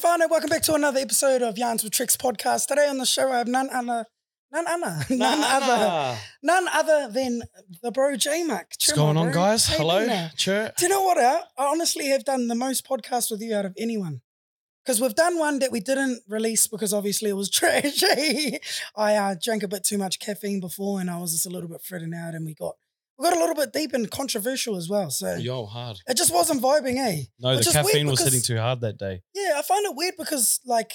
Stefano, welcome back to another episode of Yarns with Trexx podcast. Today on the show, I have none other, none other, none other, none other than the bro Jaymuk. What's going on, guys? Hello, Do you know what? uh, I honestly have done the most podcasts with you out of anyone. Because we've done one that we didn't release because obviously it was trashy. I uh, drank a bit too much caffeine before and I was just a little bit fretting out and we got we got a little bit deep and controversial as well. So Yo, hard. it just wasn't vibing, eh? No, Which the caffeine was because- hitting too hard that day. Yeah, I find it weird because like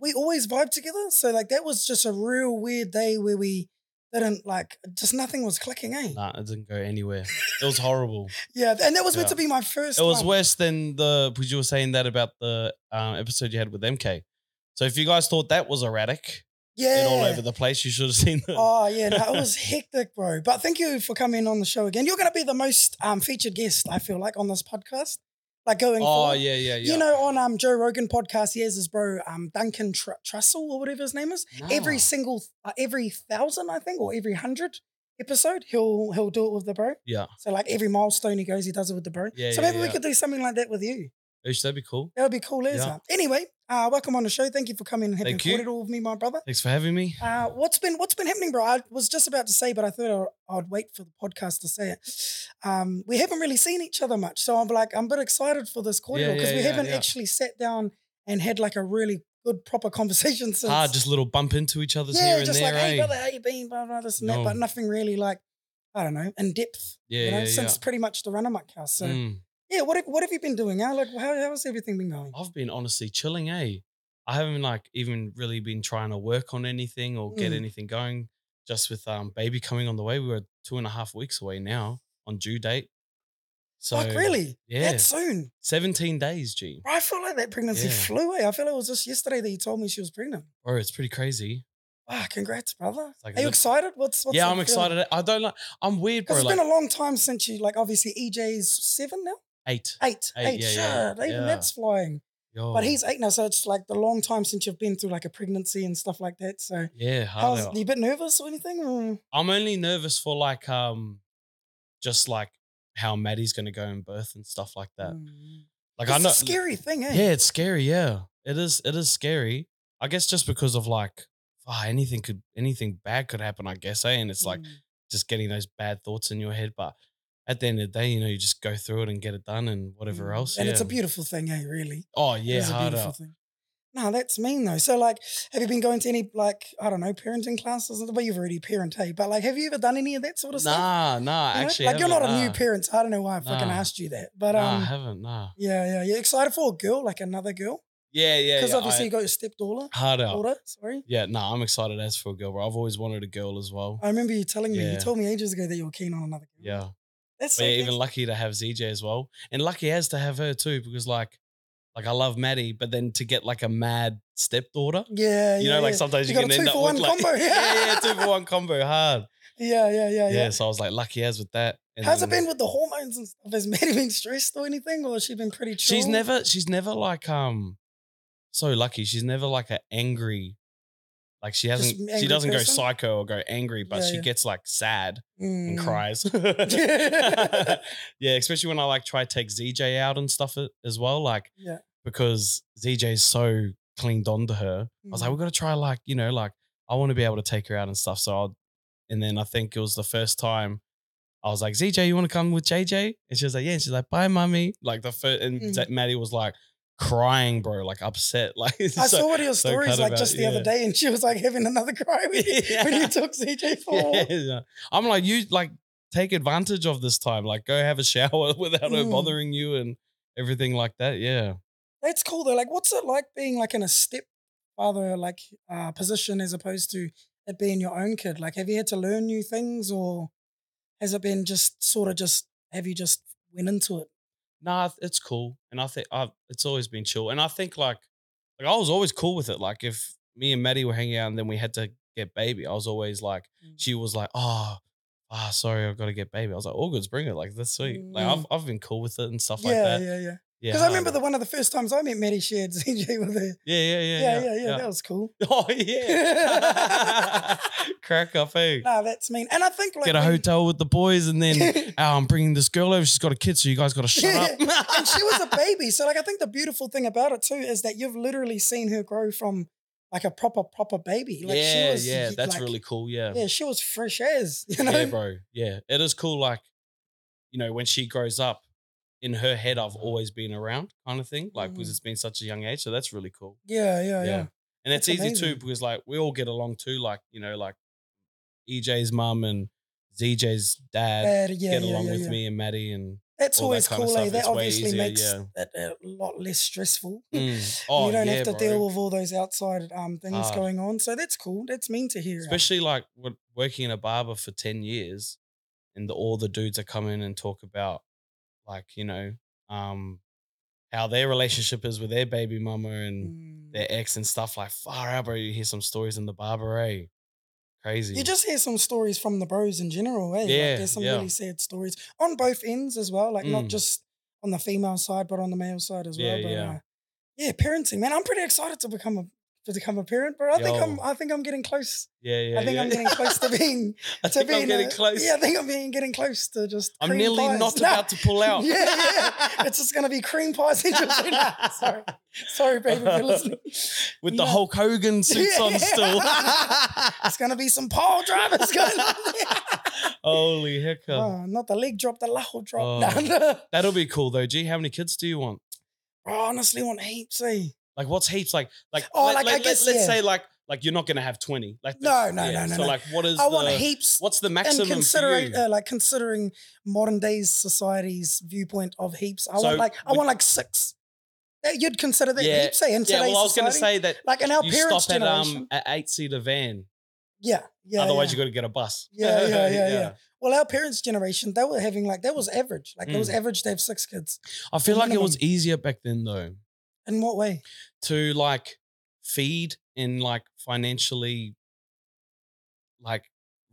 we always vibe together. So like that was just a real weird day where we didn't like just nothing was clicking, eh? Nah, it didn't go anywhere. It was horrible. Yeah, and that was meant to be my first. it was one. worse than the because you were saying that about the um, episode you had with MK. So if you guys thought that was erratic yeah. and all over the place, you should have seen the. Oh yeah, no, it was hectic, bro. But thank you for coming on the show again. You're going to be the most um, featured guest, I feel like, on this podcast. Like going Oh forward. yeah, yeah, yeah. You know, on um Joe Rogan podcast, he has his bro um Duncan Tr- Trussell or whatever his name is. Every single, uh, every thousand, I think, or every hundred episode, he'll he'll do it with the bro. yeah, So like every milestone he goes, he does it with the bro. Yeah, so yeah, maybe we yeah. could do something like that with you. Ish, that'd be cool. That would be cool, as Yeah. Anyway, uh, welcome on the show. Thank you for coming and having Thank you. all with me, my brother. Thanks for having me. Uh, what's been what's been happening, bro? I was just about to say, but I thought I'd, I'd wait for the podcast to say it. Um, we haven't really seen each other much, so I'm like I'm a bit excited for this cordial because yeah, we yeah, haven't yeah. actually sat down and had like a really good proper conversation since. Hard, just little bump into each other's yeah, here and just there. like hey eh? brother, how you been? Blah blah this and that, but nothing really like I don't know in depth. Yeah, you know, yeah, since yeah. pretty much the Runamuk house. So Mm. Yeah, what have, what have you been doing? How like how how's everything been going? I've been honestly chilling, eh? I haven't like even really been trying to work on anything or get Mm. anything going. Just with um baby coming on the way, we were two and a half weeks away now on due date. So like really? yeah. That soon? seventeen days, G. Bro, I feel like that pregnancy Yeah. flew away. I feel like it was just yesterday that you told me she was pregnant. Bro, it's pretty crazy. Ah, congrats, brother. like Are you the- excited? What's, what's yeah, the I'm excited. I don't like. I'm weird, bro. Because it's Like been a long time since you, like, obviously EJ's seven now? Eight. Eight. Eight, Eight, yeah, sure. yeah, Even yeah. that's flying. Yo, But he's eight now, so it's like the long time since you've been through like a pregnancy and stuff like that. So, yeah. how's, are you a bit nervous or anything? Or? I'm only nervous for like um, just like how Maddie's gonna go in birth and stuff like that. Mm. Like It's I know, a scary thing, eh? Yeah, it's scary. Yeah, it is. It is scary. I guess just because of like, ah, anything could, anything bad could happen. I guess, eh? And it's like Mm. just getting those bad thoughts in your head. But at the end of the day, you know, you just go through it and get it done and whatever Mm. else. And it's a beautiful thing, eh? Really. Oh yeah, it's a beautiful thing. No, that's mean though. So, like, have you been going to any like I don't know parenting classes? Well, you've already parent, hey, but like, have you ever done any of that sort of stuff? Nah, nah. You know? Actually, like you're not a new parent. So I don't know why I fucking Nah. asked you that, but Nah, I um, haven't. Nah. yeah, yeah, you're excited for a girl, like another girl, Yeah, yeah. because yeah, obviously I- you got your stepdaughter. hard out. Daughter, sorry. Yeah, nah. I'm excited as for a girl, bro. I've always wanted a girl as well. I remember you telling me. You told me ages ago that you were keen on another girl. Yeah. That's so yeah, even lucky to have ZJ as well, and lucky as to have her too, because like, like I love Maddie, but then to get like a mad stepdaughter, Yeah, you yeah, know, like sometimes you, You can end two up for with like, combo. yeah, yeah, two for one combo, hard. Yeah, yeah, yeah, Yeah, yeah. so I was like lucky as with that. And How's it been with the hormones and stuff? Has Maddie been stressed or anything, or has she been pretty chill? She's never, she's never like um, so lucky. She's never like an angry. Like she hasn't, she doesn't person? go psycho or go angry, but Yeah, she yeah. gets like sad and Mm. cries. yeah, especially when I like try to take ZJ out and stuff as well. Like Yeah. because ZJ's so cleaned on to her. I was like, Mm. we got to try like, you know, like I want to be able to take her out and stuff. So I'll, and then I think it was the first time I was like, ZJ, you want to come with JJ? And she was like, yeah. And she's like, bye, mummy. Like the first, and Mm. Maddie was like crying, bro, like upset. Like I so- saw one of your so stories like about- just the other day, and she was like having another cry when you, when you took CJ for. Yeah. I'm like, you like take advantage of this time. Like go have a shower without her Mm. bothering you and everything like that. Yeah. That's cool though. Like, what's it like being like in a stepfather like uh, position as opposed to it being your own kid? Like, have you had to learn new things, or has it been just sort of just have you just went into it? Nah, it's cool. And I think I've, it's always been chill. And I think like, like I was always cool with it. Like if me and Maddie were hanging out and then we had to get baby, I was always like, Mm. she was like, oh, ah, sorry, I've got to get baby. I was like, all goods, bring it. Like that's sweet. Like I've Mm. I've been cool with it and stuff yeah, like that. Yeah, yeah, yeah. Yeah. Because I remember the one of the first times I met Maddie shared ZJ with her. Yeah, yeah, yeah, Yeah, yeah, yeah. That was cool. Oh yeah. Crack up, eh? Nah, that's mean. And I think like Get a when- hotel with the boys, and then oh, I'm bringing this girl over. She's got a kid, so you guys got to shut up. and she was a baby. So like I think the beautiful thing about it too is that you've literally seen her grow from like a proper proper baby. Like she yeah, was yeah, that's like- really cool. Yeah, Yeah, she was fresh as, you know. yeah, bro. Yeah, it is cool. Like, you know, when she grows up, in her head, I've always been around, kind of thing. Like, because Mm. it's been such a young age, so that's really cool. Yeah, yeah, yeah. Yeah. And it's That's easy too because like we all get along too. Like you know, like EJ's mum and ZJ's dad yeah, get yeah, along yeah, with yeah. me and Maddie and That's all that always of cool, eh? stuff. That It's way obviously easier, makes yeah. it a lot less stressful. Mm. Oh, you don't yeah, have to bro. deal with all those outside um things Hard. going on. So that's cool. That's mean to hear. especially like wo- working in a barber for 10 years and the, all the dudes that come in and talk about like you know um how their relationship is with their baby mama and Mm. their ex and stuff like far out bro you hear some stories in the barber eh? crazy You just hear some stories from the bros in general, eh? Like, Yeah, there's some yeah. really sad stories on both ends as well. Like not Mm. just on the female side, but on the male side as well. Yeah, But, yeah. Uh, yeah, parenting, man. I'm pretty excited to become a to become a parent, bro. I think Yo. I'm I think I'm getting close. yeah yeah I think yeah. I'm getting close to being I to think being I'm getting a- close Yeah, I think I'm being getting close to just. I'm nearly pies. not Nah. about to pull out Yeah, yeah. It's just gonna be cream pies. and just- nah, sorry, sorry, baby, if you're listening. with the Nah. Hulk Hogan suits on Yeah. still It's gonna be some Paul drivers going on. holy heck Oh, not the leg drop, the laho drop. Oh. Nah, nah. that'll be cool though Gee, how many kids do you want I honestly want heaps, eh? Like what's heaps like like Oh, let, like, I guess, let, us yeah. say like like you're not gonna have 20 like the- No, no, no, no, so no. like what is I the want heaps what's the and maximum for considering uh, like considering modern days society's viewpoint of heaps. I So want like I would- want like six. You'd consider that Yeah, heaps, eh? In yeah well I was gonna say that like in our you parents' stop at generation. um at eight seater van yeah, yeah. otherwise yeah. you got to get a bus Yeah, yeah, yeah, yeah. Well, our parents' generation, they were having like that was average. Like it was Mm. average to have six kids. I feel like it was easier back then though In what way? to like feed and like financially like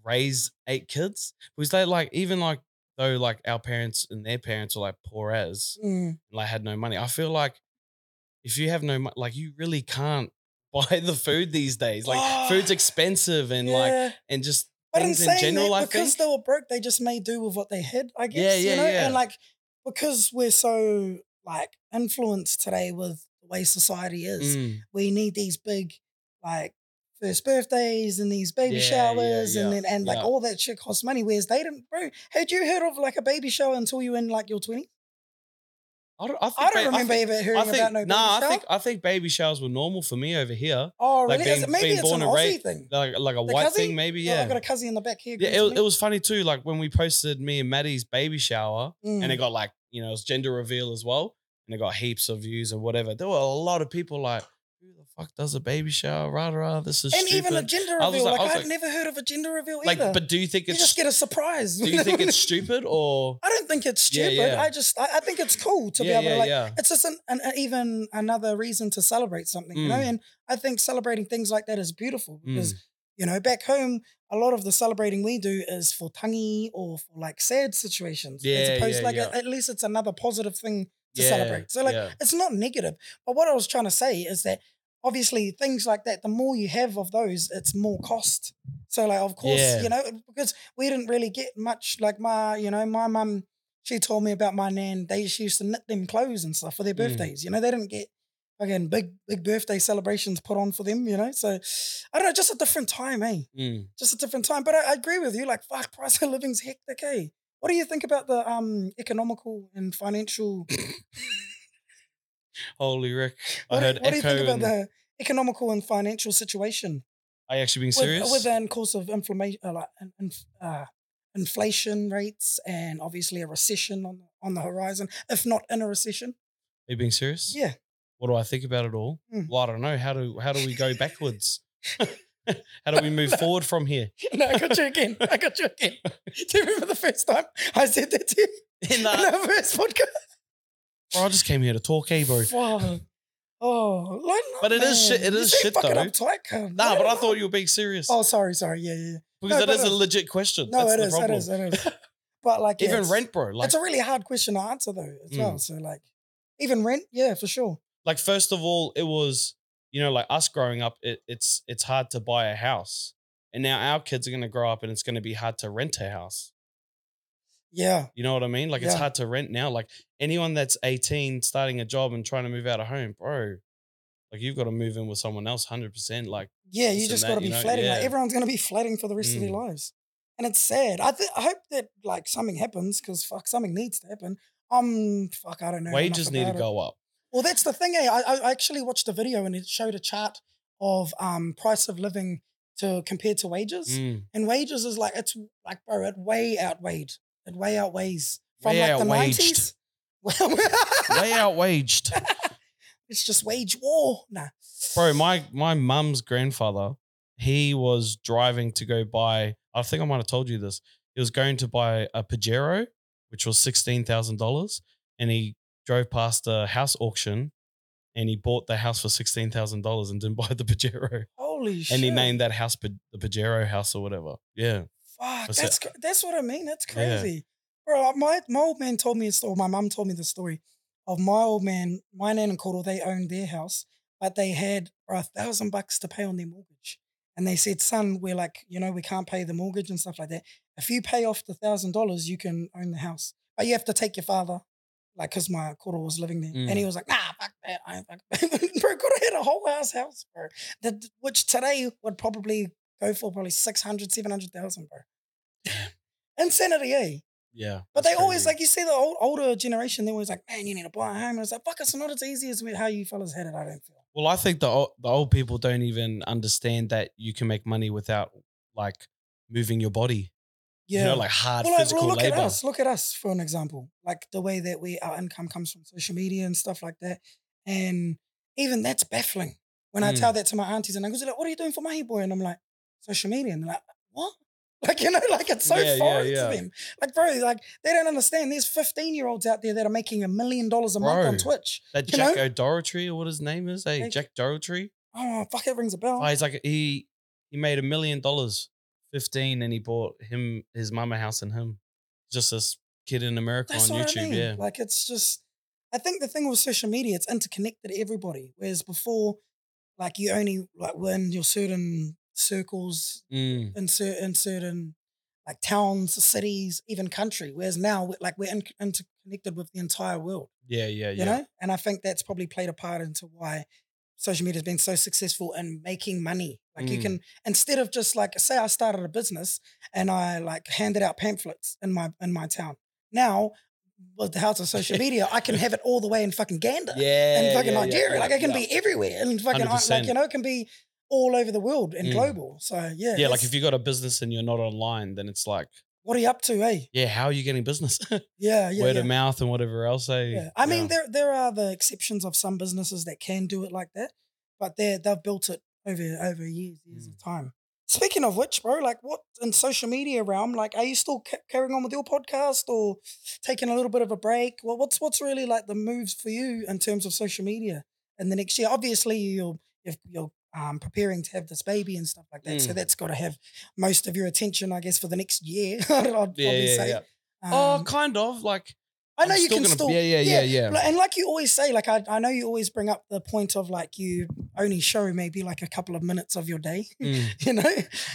raise eight kids because they like even like though like our parents and their parents were like poor as Mm. like had no money. I feel like if you have no money, like you really can't buy the food these days. Like food's Oh, expensive and like and just But things in general. that, because they were broke, they just made do with what they had. I guess. Yeah, you yeah, know? yeah. And like because we're so like influenced today with the way society is, Mm, we need these big like first birthdays and these baby Yeah, yeah, showers and yeah, then and like yeah. all that shit costs money. Whereas they didn't, bro. Had you heard of like a baby shower until you were in like your twenties? I don't. I, I don't remember think, ever hearing I think, about no baby nah, I think I think baby showers were normal for me over here. oh, like really? Is being- it- Maybe being it's born an and Aussie thing. Like like a The white cuzzy? thing, maybe. Oh, I Yeah. got a cousin in the back here. yeah, it, it was funny too. Like when we posted me and Maddie's baby shower, me. and it Mm. got like you know it was gender reveal as well, and it got heaps of views and whatever. There were a lot of people like, "Who the fuck does a baby shower? Rah rah. This is and stupid." even a gender reveal. like- Like, I've like- never heard of a gender reveal like, either. but do you think you it's just get a surprise. do you think it's stupid or I don't think it's stupid. yeah. I just I, I think it's cool to yeah be able yeah to like yeah it's just an, an, even another reason to celebrate something, you know. Mm. And I think celebrating things like that is beautiful because Mm. You know back home a lot of the celebrating we do is for tangi or for like sad situations. as Yeah, opposed yeah, like yeah. at least it's another positive thing to Yeah, celebrate. So like yeah. it's not negative. But what I was trying to say is that obviously things like that, the more you have of those, it's more cost. So like of course, Yeah. you know, because we didn't really get much like my, you know, my mum, she told me about my nan, they used to knit them clothes and stuff for their Mm. birthdays. You know, they didn't get again big, big birthday celebrations put on for them, you know. So I don't know, just a different time, eh? Mm. Just a different time. But I, I agree with you, like fuck, price of living's hectic, eh? What do you think about the um economical and financial Holy Rick! what I heard what do you think about the economical and financial situation are you actually being serious? with the course of inflammation, uh, like uh, inflation rates, and obviously a recession on on the horizon, if not in a recession? are you being serious? Yeah, What do I think about it all? Mm. Well, I don't know. How do how do we go backwards? how do we move forward from here? no, I got you again. I got you again. Do you remember the first time I said that to you In in that, our first podcast? bro, I just came here to talk, eh, bro. Wow. Oh, like, But it is shit- it is shit, though. Uptight, cunt. Nah, but I thought you were being serious. Oh, sorry, sorry. Yeah, yeah. because no, that is a legit question. No, That's it the is, problem. is. It is. But like, yeah, Even rent, bro. Like, it's a really hard question to answer though as Mm. well. So like, Even rent, yeah, for sure. Like first of all, it was you know like us growing up. It, it's it's hard to buy a house, and now our kids are going to grow up, and it's going to be hard to rent a house. Yeah, You know what I mean? Like it's hard to rent now. Like anyone that's 18 starting a job and trying to move out of home, bro, like you've got to move in with someone else 100%. Like, yeah. You just got to you be know, flatting. Like everyone's gonna be flatting for the rest of their Mm. lives, and it's sad. I th- I hope that like something happens because fuck, something needs to happen. Um, fuck, I don't know. wages need to it. go up. Well, that's the thing. Eh? I, I actually watched a video and it showed a chart of um price of living to compared to wages, Mm. and wages is like it's like bro, it way outweighed. It way outweighs from Way like the nineties. Way outwaged. It's just wage war. Nah, Bro, my my mum's grandfather, he was driving to go buy. I think I might have told you this. He was going to buy a Pajero, which was sixteen thousand dollars, and he drove past a house auction, and he bought the house for sixteen thousand dollars and didn't buy the Pajero, holy shit. and he named that house the Pajero house or whatever. Yeah, Fuck, That's that's it. cra- that's what I mean. That's Yeah. crazy, bro. Uh, my my old man told me a story. My mum told me the story of my old man. My nan and Cordell, they owned their house, but they had a thousand bucks to pay on their mortgage, and they said, "Son, we're like, you know, we can't pay the mortgage and stuff like that. If you pay off the thousand dollars, you can own the house, but you have to take your father." Like, cause my Cordell was living there, and he was like, "Nah, fuck that, I ain't fuck." bro, Cordell had a whole house house, bro, that which today would probably go for probably 600, 700,000, bro. Insanity, eh? yeah. But they always like you see the old, older generation. They're always like, "Man, you need to buy a home." And it's like, "Fuck, it's not as easy as how you fellas had it." I don't feel. Well, I think the old, the old people don't even understand that you can make money without like moving your body. Yeah, You know, like hard well, like, physical well, look labor. at us. Look at us for an example. Like the way that we our income comes from social media and stuff like that, and even that's baffling. When I Mm. tell that to my aunties and uncles, they're like, "What are you doing for money, boy?" And I'm like, "Social media," and they're like, "What?" Like you know, like it's so Yeah, yeah, foreign yeah. to them. Like, bro, like they don't understand. There's 15 year olds out there that are making a million dollars a month on Twitch. That Jack know? O'Doherty or what his name is? Hey, Like- Jack Doherty. Oh, fuck, it rings a bell. Oh, he's like he he made a million dollars, fifteen, and he bought him his mama house and him. Just this kid in America That's on YouTube. I mean. Yeah, Like it's just I think the thing with social media, it's interconnected everybody. Whereas before, like you only like were in your certain circles Mm, in certain in certain like towns, cities, even country. Whereas now we're, like we're in, interconnected with the entire world. yeah, yeah, You yeah. know? And I think that's probably played a part into why social media has been so successful in making money. Like you Mm. can instead of just like say I started a business and I like handed out pamphlets in my in my town. Now with the house of social media, I can have it all the way in fucking Gander Yeah, and fucking yeah, yeah, Nigeria. like yeah, I can be everywhere and fucking I- like 100%. you know, it can be all over the world and Mm. global. So yeah, Yeah, like if you got a business and you're not online, then it's like, what are you up to, eh? yeah, how are you getting business? Yeah, yeah, Word yeah. of mouth and whatever else. Eh? Yeah. I mean, Yeah. there there are the exceptions of some businesses that can do it like that, but they they've built it over over years years Mm. of time. Speaking of which, bro, like what in social media realm, like are you still ca- carrying on with your podcast or taking a little bit of a break? Well, what's what's really like the moves for you in terms of social media in the next year? Obviously, you're you're, you're um, preparing to have this baby and stuff like that, so Mm. that's got to have most of your attention, I guess, for the next year. I'd probably yeah, yeah, say. yeah. oh, Um, kind of like I know I'm you still can gonna- still. yeah, yeah, yeah, yeah. And like you always say, like I, I know you always bring up the point of like you only show maybe like a couple of minutes of your day, mm, you know,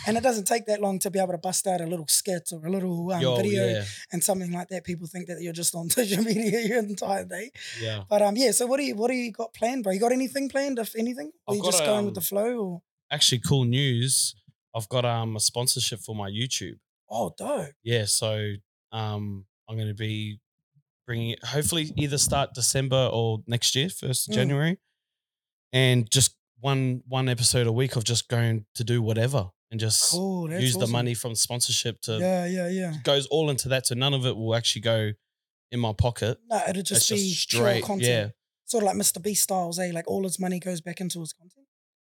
and it doesn't take that long to be able to bust out a little skit or a little um, yo, video yeah, and something like that. People think that you're just on social media your entire day, yeah. but um, yeah. So what do you what do you got planned, bro? You got anything planned? If anything, or I've you just a, going with the um, flow? Or Actually, cool news. I've got um a sponsorship for my YouTube. oh, dope. Yeah, so um I'm going to be bringing it. Hopefully, either start December or next year, first of Mm. January, and just one one episode a week of just going to do whatever and just Cool. Use the money from sponsorship to Yeah, yeah, yeah. goes all into that. So none of it will actually go in my pocket. No, it'll just It's be just straight. content. Yeah, Sort of like Mr. Beast styles, eh? Like all his money goes back into his content.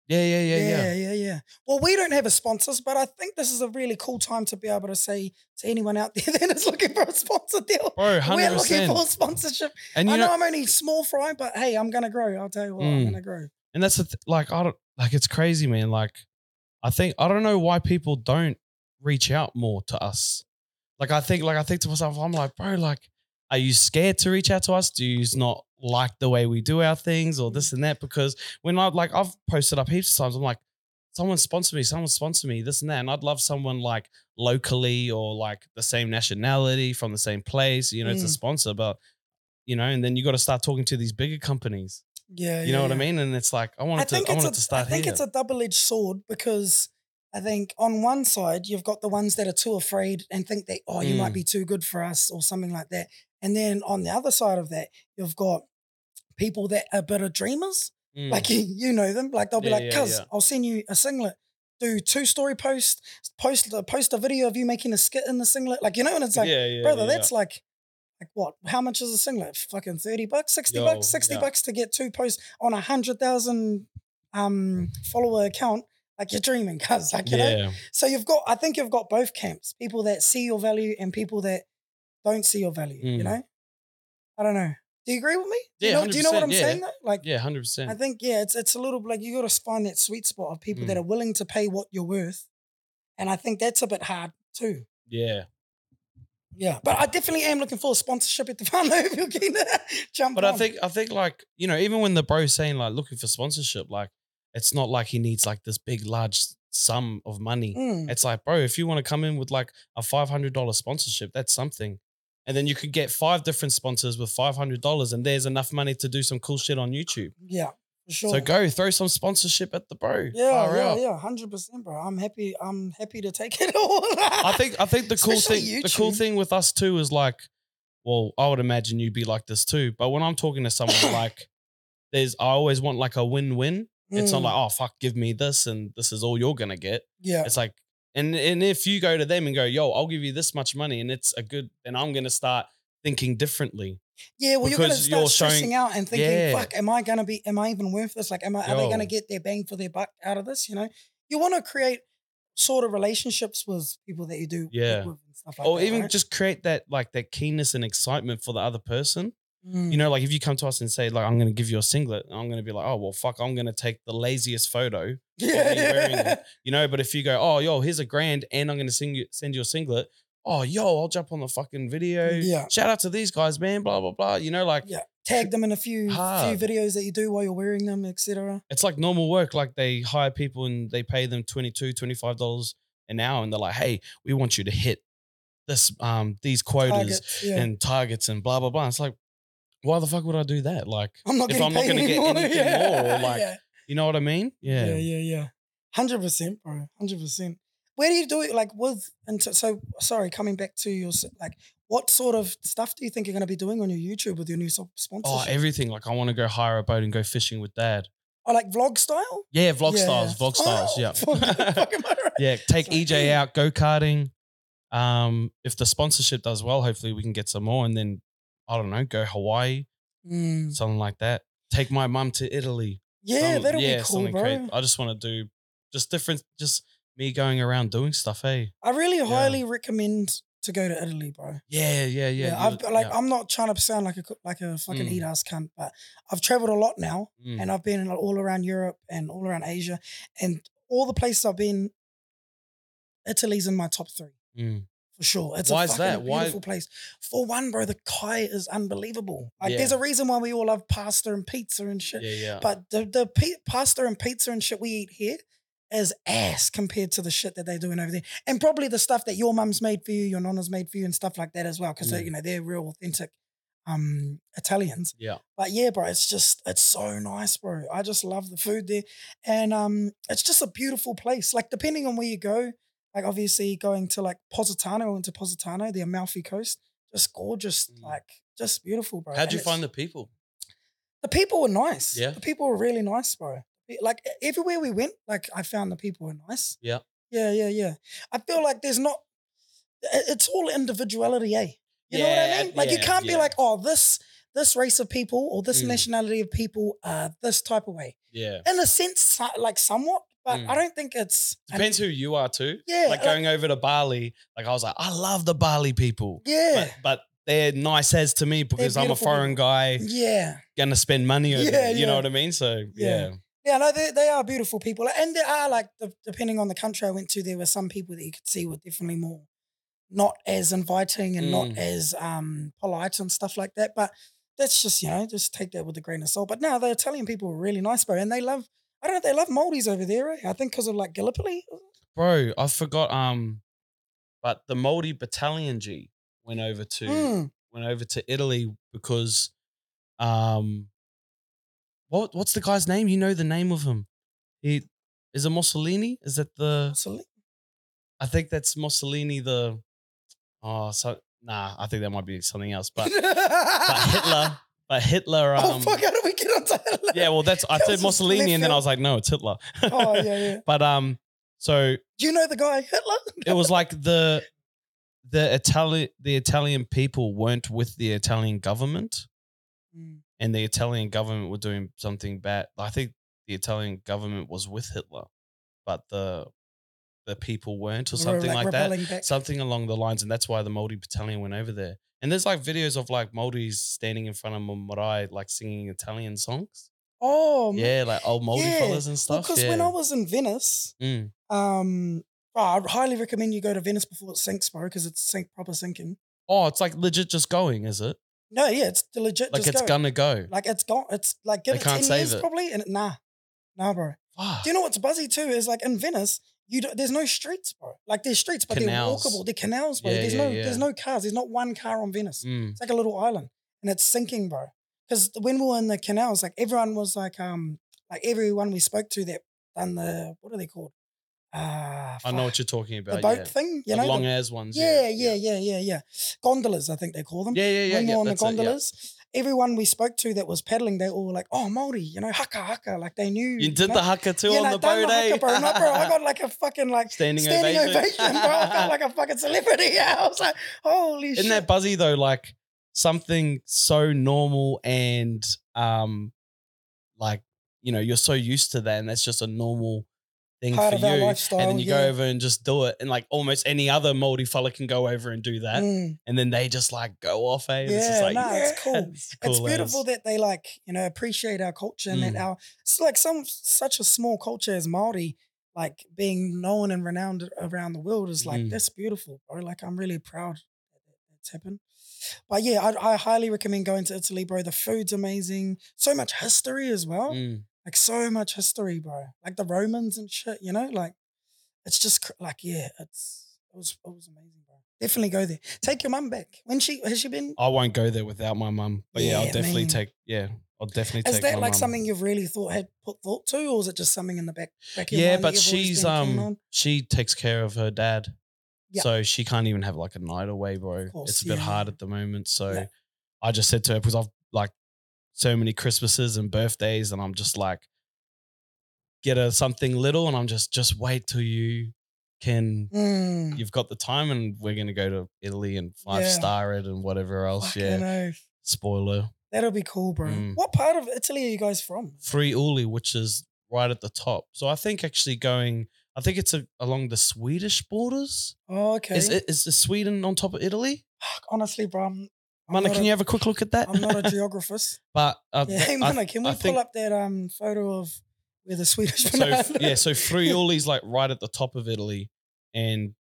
Yeah, yeah, yeah, yeah. yeah, yeah, yeah. Well, we don't have a sponsors, but I think this is a really cool time to be able to say to anyone out there that is looking for a sponsor deal. Bro, We're looking for percent. sponsorship. And I know, know, I'm only small fry, but hey, I'm gonna grow. I'll tell you what, I'm Mm. gonna grow. and that's the th- like I don't like it's crazy, man. Like I think I don't know why people don't reach out more to us. Like I think, like I think to myself, I'm like, bro, like are you scared to reach out to us? Do you not like the way we do our things or this and that? Because when I like I've posted up heaps of times, I'm like, someone sponsor me, someone sponsor me, this and that. And I'd love someone like locally or like the same nationality from the same place, you know, it's a Mm. sponsor. But you know, and then you got to start talking to these bigger companies. Yeah, You know yeah, what I mean? And it's like I wanted to I wanted a, to start I think here. it's a double-edged sword because I think on one side you've got the ones that are too afraid and think that oh you might Mm. be too good for us or something like that, and then on the other side of that you've got people that are better dreamers. Mm. Like you, you know them. Like they'll be Yeah, like, "Cuz yeah. I'll send you a singlet." Do two story posts, post post a video of you making a skit in the singlet, like you know, and it's like, brother, that's like, like what? How much is a singlet? Fucking thirty bucks, sixty Yo, bucks, sixty yeah. bucks to get two posts on a hundred thousand um follower account. Like you're dreaming, cuz like you yeah. know. So you've got, I think you've got both camps: people that see your value and people that don't see your value. You Mm. know. I don't know. Do you agree with me? Do you Yeah, know, do you know what I'm yeah. saying though? Like, Yeah, hundred percent. I think yeah, it's it's a little like you got to find that sweet spot of people that Mm. are willing to pay what you're worth, and I think that's a bit hard too. Yeah. Yeah, but I definitely am looking for a sponsorship at the though. If you're keen to jump, But I think I think like you know even when the bro's saying like looking for sponsorship, like it's not like he needs like this big large sum of money. Mm, It's like, bro, if you want to come in with like a five hundred dollar sponsorship, that's something. And then you could get five different sponsors with five hundred dollars, and there's enough money to do some cool shit on YouTube. yeah, sure. So go throw some sponsorship at the bro. yeah, Far yeah, out. yeah, hundred percent, bro. I'm happy. I'm happy to take it all. I think I think the cool Especially thing the cool thing with us too is like, well, I would imagine you'd be like this too. But when I'm talking to someone like there's I always want like a win-win. It's not Mm, like, oh fuck, give me this and this is all you're gonna get. yeah, It's like and and if you go to them and go, yo, I'll give you this much money and it's a good and I'm gonna start thinking differently. yeah. Well, you're gonna start you're stressing showing- out and thinking, Yeah. "Fuck, am I gonna be? Am I even worth this? Like, am I? Are they gonna get their bang for their buck out of this? You know, you want to create sort of relationships with people that you do, Yeah. with and stuff like or that, even right? just create that like that keenness and excitement for the other person. Mm. You know, like if you come to us and say, like, I'm gonna give you a singlet, I'm gonna be like, oh well, fuck, I'm gonna take the laziest photo yeah, me wearing it. You know, but if you go, oh, yo, here's a grand and I'm going to sing you, send you a singlet. Oh, yo, I'll jump on the fucking video. Yeah. Shout out to these guys, man. Blah, blah, blah. You know, like yeah. Tag them in a few Hard. few videos that you do while you're wearing them, etc. it's like normal work. Like they hire people and they pay them 22 $25 an hour. And they're like, hey, we want you to hit this, um, these quotas Targets, yeah. and targets and blah, blah, blah. It's like, why the fuck would I do that? Like, I'm not if I'm not gonna get anymore. anything yeah. more, like- yeah. you know what I mean? Yeah. yeah, yeah, yeah. Hundred percent, bro. Hundred percent. Where do you do it? Like with and so, so sorry. Coming back to your like, what sort of stuff do you think you're going to be doing on your YouTube with your new so- Oh, everything. Like, I want to go hire a boat and go fishing with dad. Oh, like vlog style? Yeah, vlog Yeah. styles, vlog styles. Oh, Yeah. fucking- fucking right. Yeah, take EJ yeah. out, go karting. Um, if the sponsorship does well, hopefully we can get some more, and then I don't know, go Hawaii, Mm. something like that. Take my mum to Italy. Yeah, that'll yeah, be cool, bro. crazy. I just want to do just different, just me going around doing stuff. Hey, I really Yeah. highly recommend to go to Italy, bro. yeah, yeah, yeah. Yeah, I've like yeah. I'm not trying to sound like a like a fucking Mm. eat ass cunt, but I've traveled a lot now, Mm. and I've been all around Europe and all around Asia, and all the places I've been, Italy's in my top three Mm. For sure. It's Why a fucking that? Why- beautiful place. For one, bro, the kai is unbelievable. Like, Yeah. there's a reason why we all love pasta and pizza and shit. yeah, yeah. But the the pasta and pizza and shit we eat here is ass compared to the shit that they're doing over there, and probably the stuff that your mum's made for you, your nonna's made for you, and stuff like that as well, because Mm. you know they're real authentic um Italians. yeah. But yeah, bro, it's just it's so nice, bro. I just love the food there, and um, it's just a beautiful place. Like depending on where you go, like obviously going to like Positano, I went to Positano, the Amalfi Coast, just gorgeous, Mm. like just beautiful, bro. How'd And you find the people? the people were nice. Yeah. The people were really nice, bro. Like everywhere we went, like I found the people were nice. Yeah. Yeah, yeah, yeah. I feel like there's not it's all individuality, eh? You know what I mean? Like you can't be like, oh, this this race of people or this Mm. nationality of people are this type of way. Yeah. In a sense, like somewhat, but Mm. I don't think it's and- Depends who you are too. Yeah, Like like- going over to Bali, like I was like, I love the Bali people. Yeah. But but they're nice as to me because I'm a foreign guy yeah. gonna spend money over Yeah, there. You know what I mean? So Yeah. yeah. Yeah, no, they, they are beautiful people. And there are like, the, depending on the country I went to, there were some people that you could see were definitely more not as inviting and not Mm. as um polite and stuff like that. But that's just you know just take that with a grain of salt. But no, the Italian people are really nice, bro, and they love. I don't know. They love Maoris over there. Eh? I think because of like Gallipoli. Bro, I forgot. Um, but the Maori Battalion G went over to Mm. went over to Italy because, um, what what's the guy's name? You know the name of him. He is it Mussolini? Is that the? Absolutely. I think that's Mussolini. The oh, so nah, I think that might be something else. But but Hitler, but Hitler. Um, oh fuck! How do we get onto Hitler? yeah, well, that's I That said Mussolini, and then I was like, no, it's Hitler. Oh yeah, yeah. but um, so Do you know the guy Hitler? it was like the the Italian the Italian people weren't with the Italian government, Mm. and the Italian government were doing something bad. I think the Italian government was with Hitler, but the the people weren't, or something like, that. back. Something along the lines, and that's why the Maori Battalion went over there. And there's like videos of like Maoris standing in front of Mumbai, like singing Italian songs. Oh yeah, like old Moldy yeah. fellas and stuff. Because yeah. when I was in Venice, Mm. um, oh, I'd highly recommend you go to Venice before it sinks, bro, because it's sink proper sinking. Oh, it's like legit just going, is it? No, yeah, it's legit. Like it's go. gonna go. Like it's gone. It's like give They it can't ten save years it. probably, and it, nah, nah, bro. Do you know what's buzzy too? Is like in Venice, you do, there's no streets, bro. Like there's streets, but Canals. they're walkable. They're canals, bro. Yeah, there's yeah, no yeah. there's no cars. There's not one car on Venice. Mm. It's like a little island, and it's sinking, bro. Because when we were in the canals, like everyone was like, um, like everyone we spoke to that done the what are they called? Ah, I know what you're talking about. the boat yeah. thing, you the know, long the- as ones. yeah, yeah, yeah, yeah, yeah. Gondolas, I think they call them. Yeah, yeah, yeah. when we yeah, were on the gondolas, everyone we spoke to that was paddling, they all were like, "Oh, Maori, you know, haka haka," like they knew. You did know? the haka too yeah, on the boat, eh? haka, bro. No, bro, I got like a fucking like standing, standing ovation. ovation, bro. I felt like a fucking celebrity. Yeah, I was like, "Holy shit. Isn't shit!" that buzzy though? Like something so normal and um, like you know, you're so used to that, and that's just a normal thing Part for you. and then you yeah. go over and just do it, and like almost any other Maori fella can go over and do that, Mm. and then they just like go off. Eh? And it's Yeah, like, nah, it's cool. it's cool beautiful as. that they like you know appreciate our culture and that Mm. our it's like some such a small culture as Maori like being known and renowned around the world is like Mm. that's beautiful bro like I'm really proud that that- that's happened but yeah I, I highly recommend going to Italy bro the food's amazing so much history as well Mm. Like so much history bro like the Romans and shit you know like it's just like yeah it's it was it was amazing bro definitely go there take your mum back when she has she been I won't go there without my mum, but yeah, I'll definitely man. take. Yeah, I'll definitely take. Is that like mum. something you've really thought had put thought to, or is it just something in the back? back of your Yeah, but she's um she takes care of her dad. Yeah. So she can't even have like a night away, bro. course, it's a bit yeah, hard at the moment. So Yeah. I just said to her, because I've like so many Christmases and birthdays, and I'm just like, get a something little, and I'm just just wait till you can Mm, you've got the time and we're gonna go to Italy and five Yeah. star it and whatever else. fucking yeah. oath. Spoiler. That'll be cool, bro. Mm. What part of Italy are you guys from? Friuli, which is right at the top. So I think actually going I think it's a, along the Swedish borders. Oh, okay. Is, it, is Sweden on top of Italy? Honestly, bro, I'm Mana, can a- you have a quick look at that? I'm not a geographist. but uh, Yeah, hey, I- Mana, can we I pull think- up that um photo of where the Swedish so banana- f- yeah, so Friuli's like right at the top of Italy, and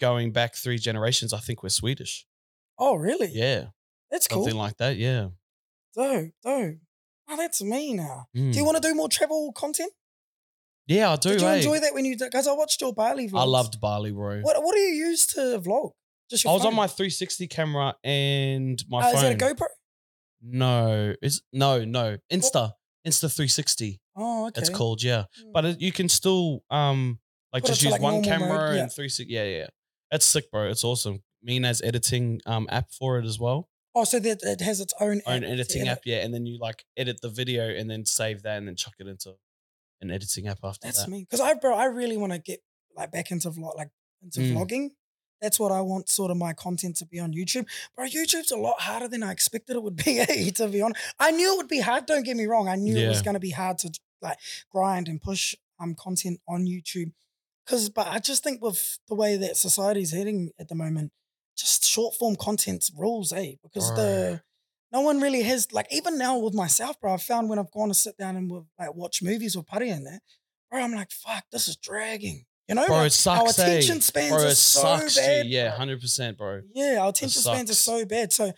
going back three generations, I think we're Swedish. oh, really? Yeah, That's cool. something like that. Yeah. dope, dope. Oh, that's me now. Do Mm. you want to do more travel content? Yeah, I do. Did you eh? enjoy that when you? did? Because I watched your Bali vlogs. I loved Bali, bro. What What do you use to vlog? Just I your was on my 360 camera and my Uh, phone. is that a GoPro? No, is no, no. Insta, Insta 360. Oh, okay. It's called, yeah. Mm. But it, you can still um like Put it just to, use like, one normal camera mode, yeah. and 360. Yeah, yeah. It's sick, bro. It's awesome. Mina's editing um app for it as well. oh, so that it has its own Own to editing edit. app, yeah. And then you like edit the video and then save that and then chuck it into an editing app after That's that. me. Because I, bro, I really want to get like back into vlog, like into Mm. vlogging. That's what I want, sort of my content to be on YouTube. Bro, YouTube's a lot harder than I expected it would be. eh, to be honest, I knew it would be hard. Don't get me wrong. I knew it was going to be hard to like grind and push um content on YouTube. Because, but I just think with the way that society's heading at the moment, just short form content rules, eh? Because the no one really has like even now with myself, bro. I've found when I've gone to sit down and with, like watch movies or party in there, bro, I'm like, fuck, this is dragging. You know, Bro, Like, it sucks. our eh? attention spans bro, are so G. bad. Yeah, hundred percent, bro. Yeah, our attention spans are so bad. So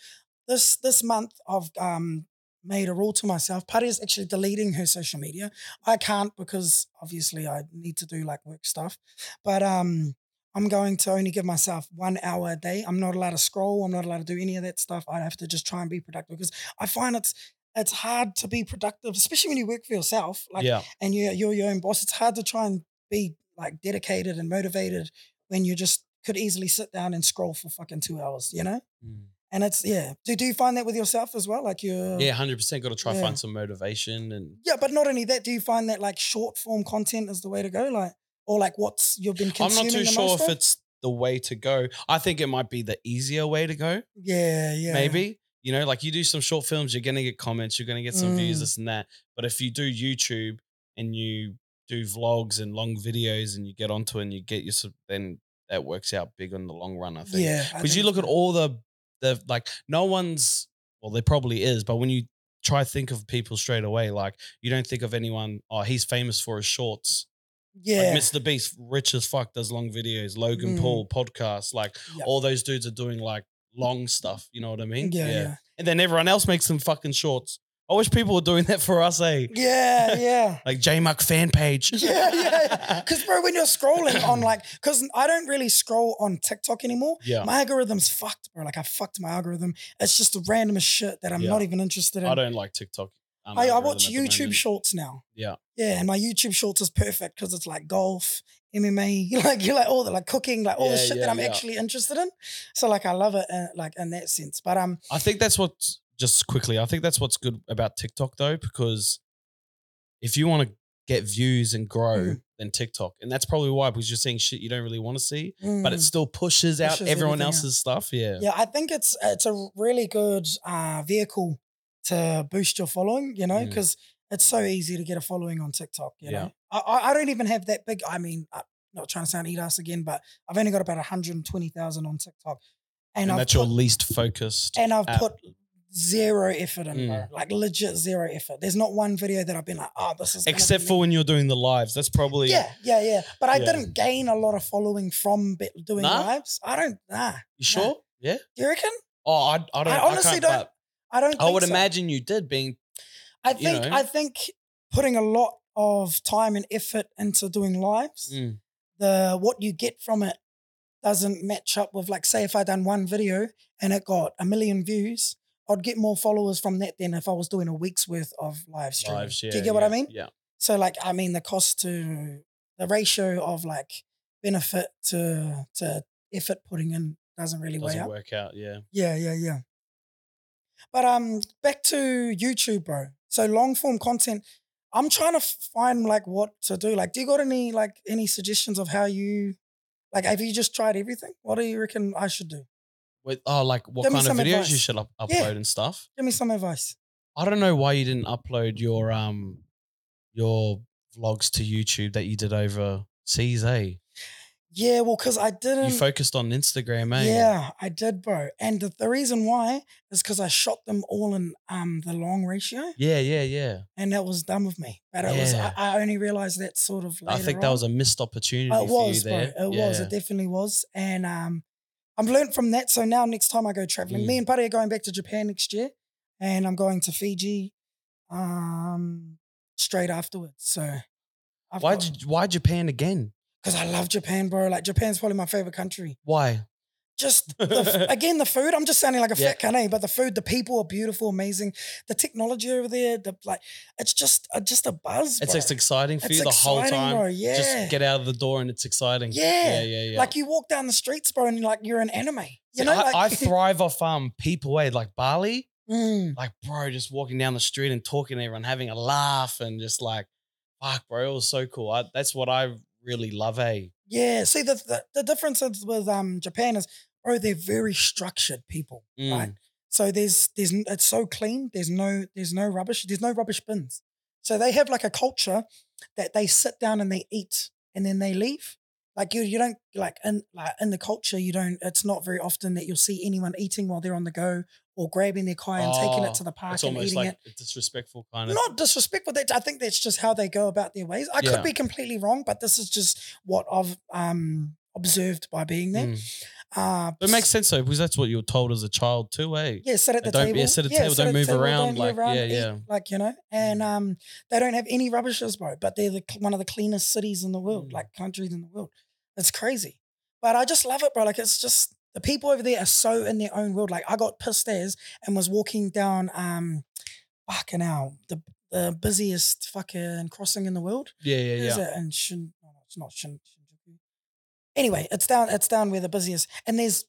this this month I've um made a rule to myself. Patty is actually deleting her social media. I can't because obviously I need to do like work stuff. But um I'm going to only give myself one hour a day. I'm not allowed to scroll. I'm not allowed to do any of that stuff. I have to just try and be productive because I find it's it's hard to be productive, especially when you work for yourself. Like yeah, and you're you're your own boss. It's hard to try and be like dedicated and motivated when you just could easily sit down and scroll for fucking two hours, you know? Mm. And it's yeah. Do, do you find that with yourself as well? Like you're yeah, hundred percent. Got to try Yeah. find some motivation and Yeah, but not only that, do you find that like short form content is the way to go? Like or like what's you've been consuming? I'm not too sure if of? it's the way to go. I think it might be the easier way to go. Yeah, yeah. Maybe you know, like you do some short films, you're gonna get comments, you're gonna get some views, Mm. this and that. But if you do YouTube and you do vlogs and long videos and you get onto it and you get your then that works out big on the long run. I think. Yeah. Because you look at all the the like no one's well there probably is but when you try to think of people straight away like you don't think of anyone oh he's famous for his shorts Yeah. like mr beast rich as fuck does long videos logan Mm. paul podcasts like Yeah. all those dudes are doing like long stuff you know what i mean yeah, yeah. and then everyone else makes them fucking shorts i wish people were doing that for us eh Yeah, yeah. like Jaymuk fan page Yeah, yeah. Because bro, when you're scrolling on like, because I don't really scroll on TikTok anymore. yeah My algorithm's fucked, bro. Like I fucked my algorithm. It's just the randomest shit that I'm Yeah. not even interested in. i don't like tiktok um, I, I watch YouTube shorts now. Yeah. Yeah, and my YouTube shorts is perfect because it's like golf, MMA, like you're like all the like cooking, like all the shit yeah, that I'm yeah. actually interested in. So like I love it, uh, like in that sense. But um, I think that's what's just quickly. I think that's what's good about TikTok though, because if you want to get views and grow, Mhm. then TikTok, and that's probably why because you're seeing shit you don't really want to see, but it mm, still pushes out everyone everything out. else's stuff. Yeah, yeah, I think it's it's a really good uh vehicle to boost your following. You know, Mm. because it's so easy to get a following on TikTok. You Yeah. know, I, I don't even have that big. I mean, I'm not trying to sound eat ass again, but I've only got about 120,000 on TikTok, and, I've that's your least focused. and I've app. put zero effort in, bro. Mm. Like legit zero effort. There's not one video that I've been like, oh, this is Except for me." when you're doing the lives, that's probably yeah, yeah, yeah. But I Yeah. didn't gain a lot of following from doing Nah? lives. I don't. Nah. You sure? Yeah. You reckon? Oh, I, I don't. I I honestly can't, don't I don't. I would so. imagine you did being. I you think. know. I think putting a lot of time and effort into doing lives, Mm, the what you get from it doesn't match up with like say if I done one video and it got a million views, I'd get more followers from that than if I was doing a week's worth of live lives. Yeah, Do you get what yeah, I mean? Yeah. So like I mean the cost to the ratio of like benefit to to effort putting in doesn't really Doesn't up. work out. Yeah. Yeah, yeah, yeah. But um back to YouTube, bro. So long form content. I'm trying to find like what to do. Like, do you got any like any suggestions of how you like have you just tried everything? What do you reckon I should do? With, oh, like what Give me kind of some videos you should up- upload Yeah. and stuff? Give me some advice. I don't know why you didn't upload your um your vlogs to YouTube that you did overseas, eh? Yeah, well, because I didn't You focused on Instagram, eh? Yeah, I did, bro. And the, the reason why is because I shot them all in um the long ratio, Yeah, yeah, yeah. and that was dumb of me. But it was I, Yeah. I only realized that sort of. I later think that on. was a missed opportunity Uh, It for was, you bro. there. It was. Yeah. It definitely was. And um, I've learned from that. So now, next time I go traveling, Mm. me and Buddy are going back to Japan next year, and I'm going to Fiji, um, straight afterwards. So, Why why Japan again? Because I love Japan, bro. Like Japan's probably my favorite country. Why? Just the, again, the food. I'm just sounding like a Yeah. fat cunt, eh? but the food, the people are beautiful, amazing. The technology over there, the like, it's just uh, just a buzz. It's it's exciting for It's you the whole time. bro. Yeah. Just get out of the door and it's exciting. Yeah. Yeah, yeah, yeah. Like you walk down the streets, bro, and like you're an anime. You know, I, like I thrive off um people way like Bali. Mm. like bro, just walking down the street and talking to everyone, having a laugh, and just like, fuck, bro, it was so cool. I, that's what I really love. Eh? Yeah. See, the, the the difference with um Japan is, bro, they're very structured people, right? Mm. So there's there's it's so clean. There's no there's no rubbish. There's no rubbish bins. So they have like a culture that they sit down and they eat and then they leave. Like you you don't like in like in the culture you don't. It's not very often that you'll see anyone eating while they're on the go or grabbing their kai and taking it to the Oh, park It's and eating like it. a disrespectful kind of. Not disrespectful. That I think that's just how they go about their ways. I Yeah. could be completely wrong, but this is just what I've um, observed by being there. Mm. Uh, it makes sense though, because that's what you were told as a child too, eh? Yeah, sit at the Don't- table. yeah, sit at the table, don't move around, like, yeah, eat, yeah. like you know. And Mm. um, they don't have any rubbishes, bro. But they're the, one of the cleanest cities in the world, Mm. like countries in the world. It's crazy, but I just love it, bro. Like it's just the people over there are so in their own world. Like I got pissed as and was walking down um, fucking hell, the the busiest fucking crossing in the world. Yeah, yeah, Is yeah. it? And Shin, no, it's not Shin. Anyway, it's down, it's down where the busiest, and there's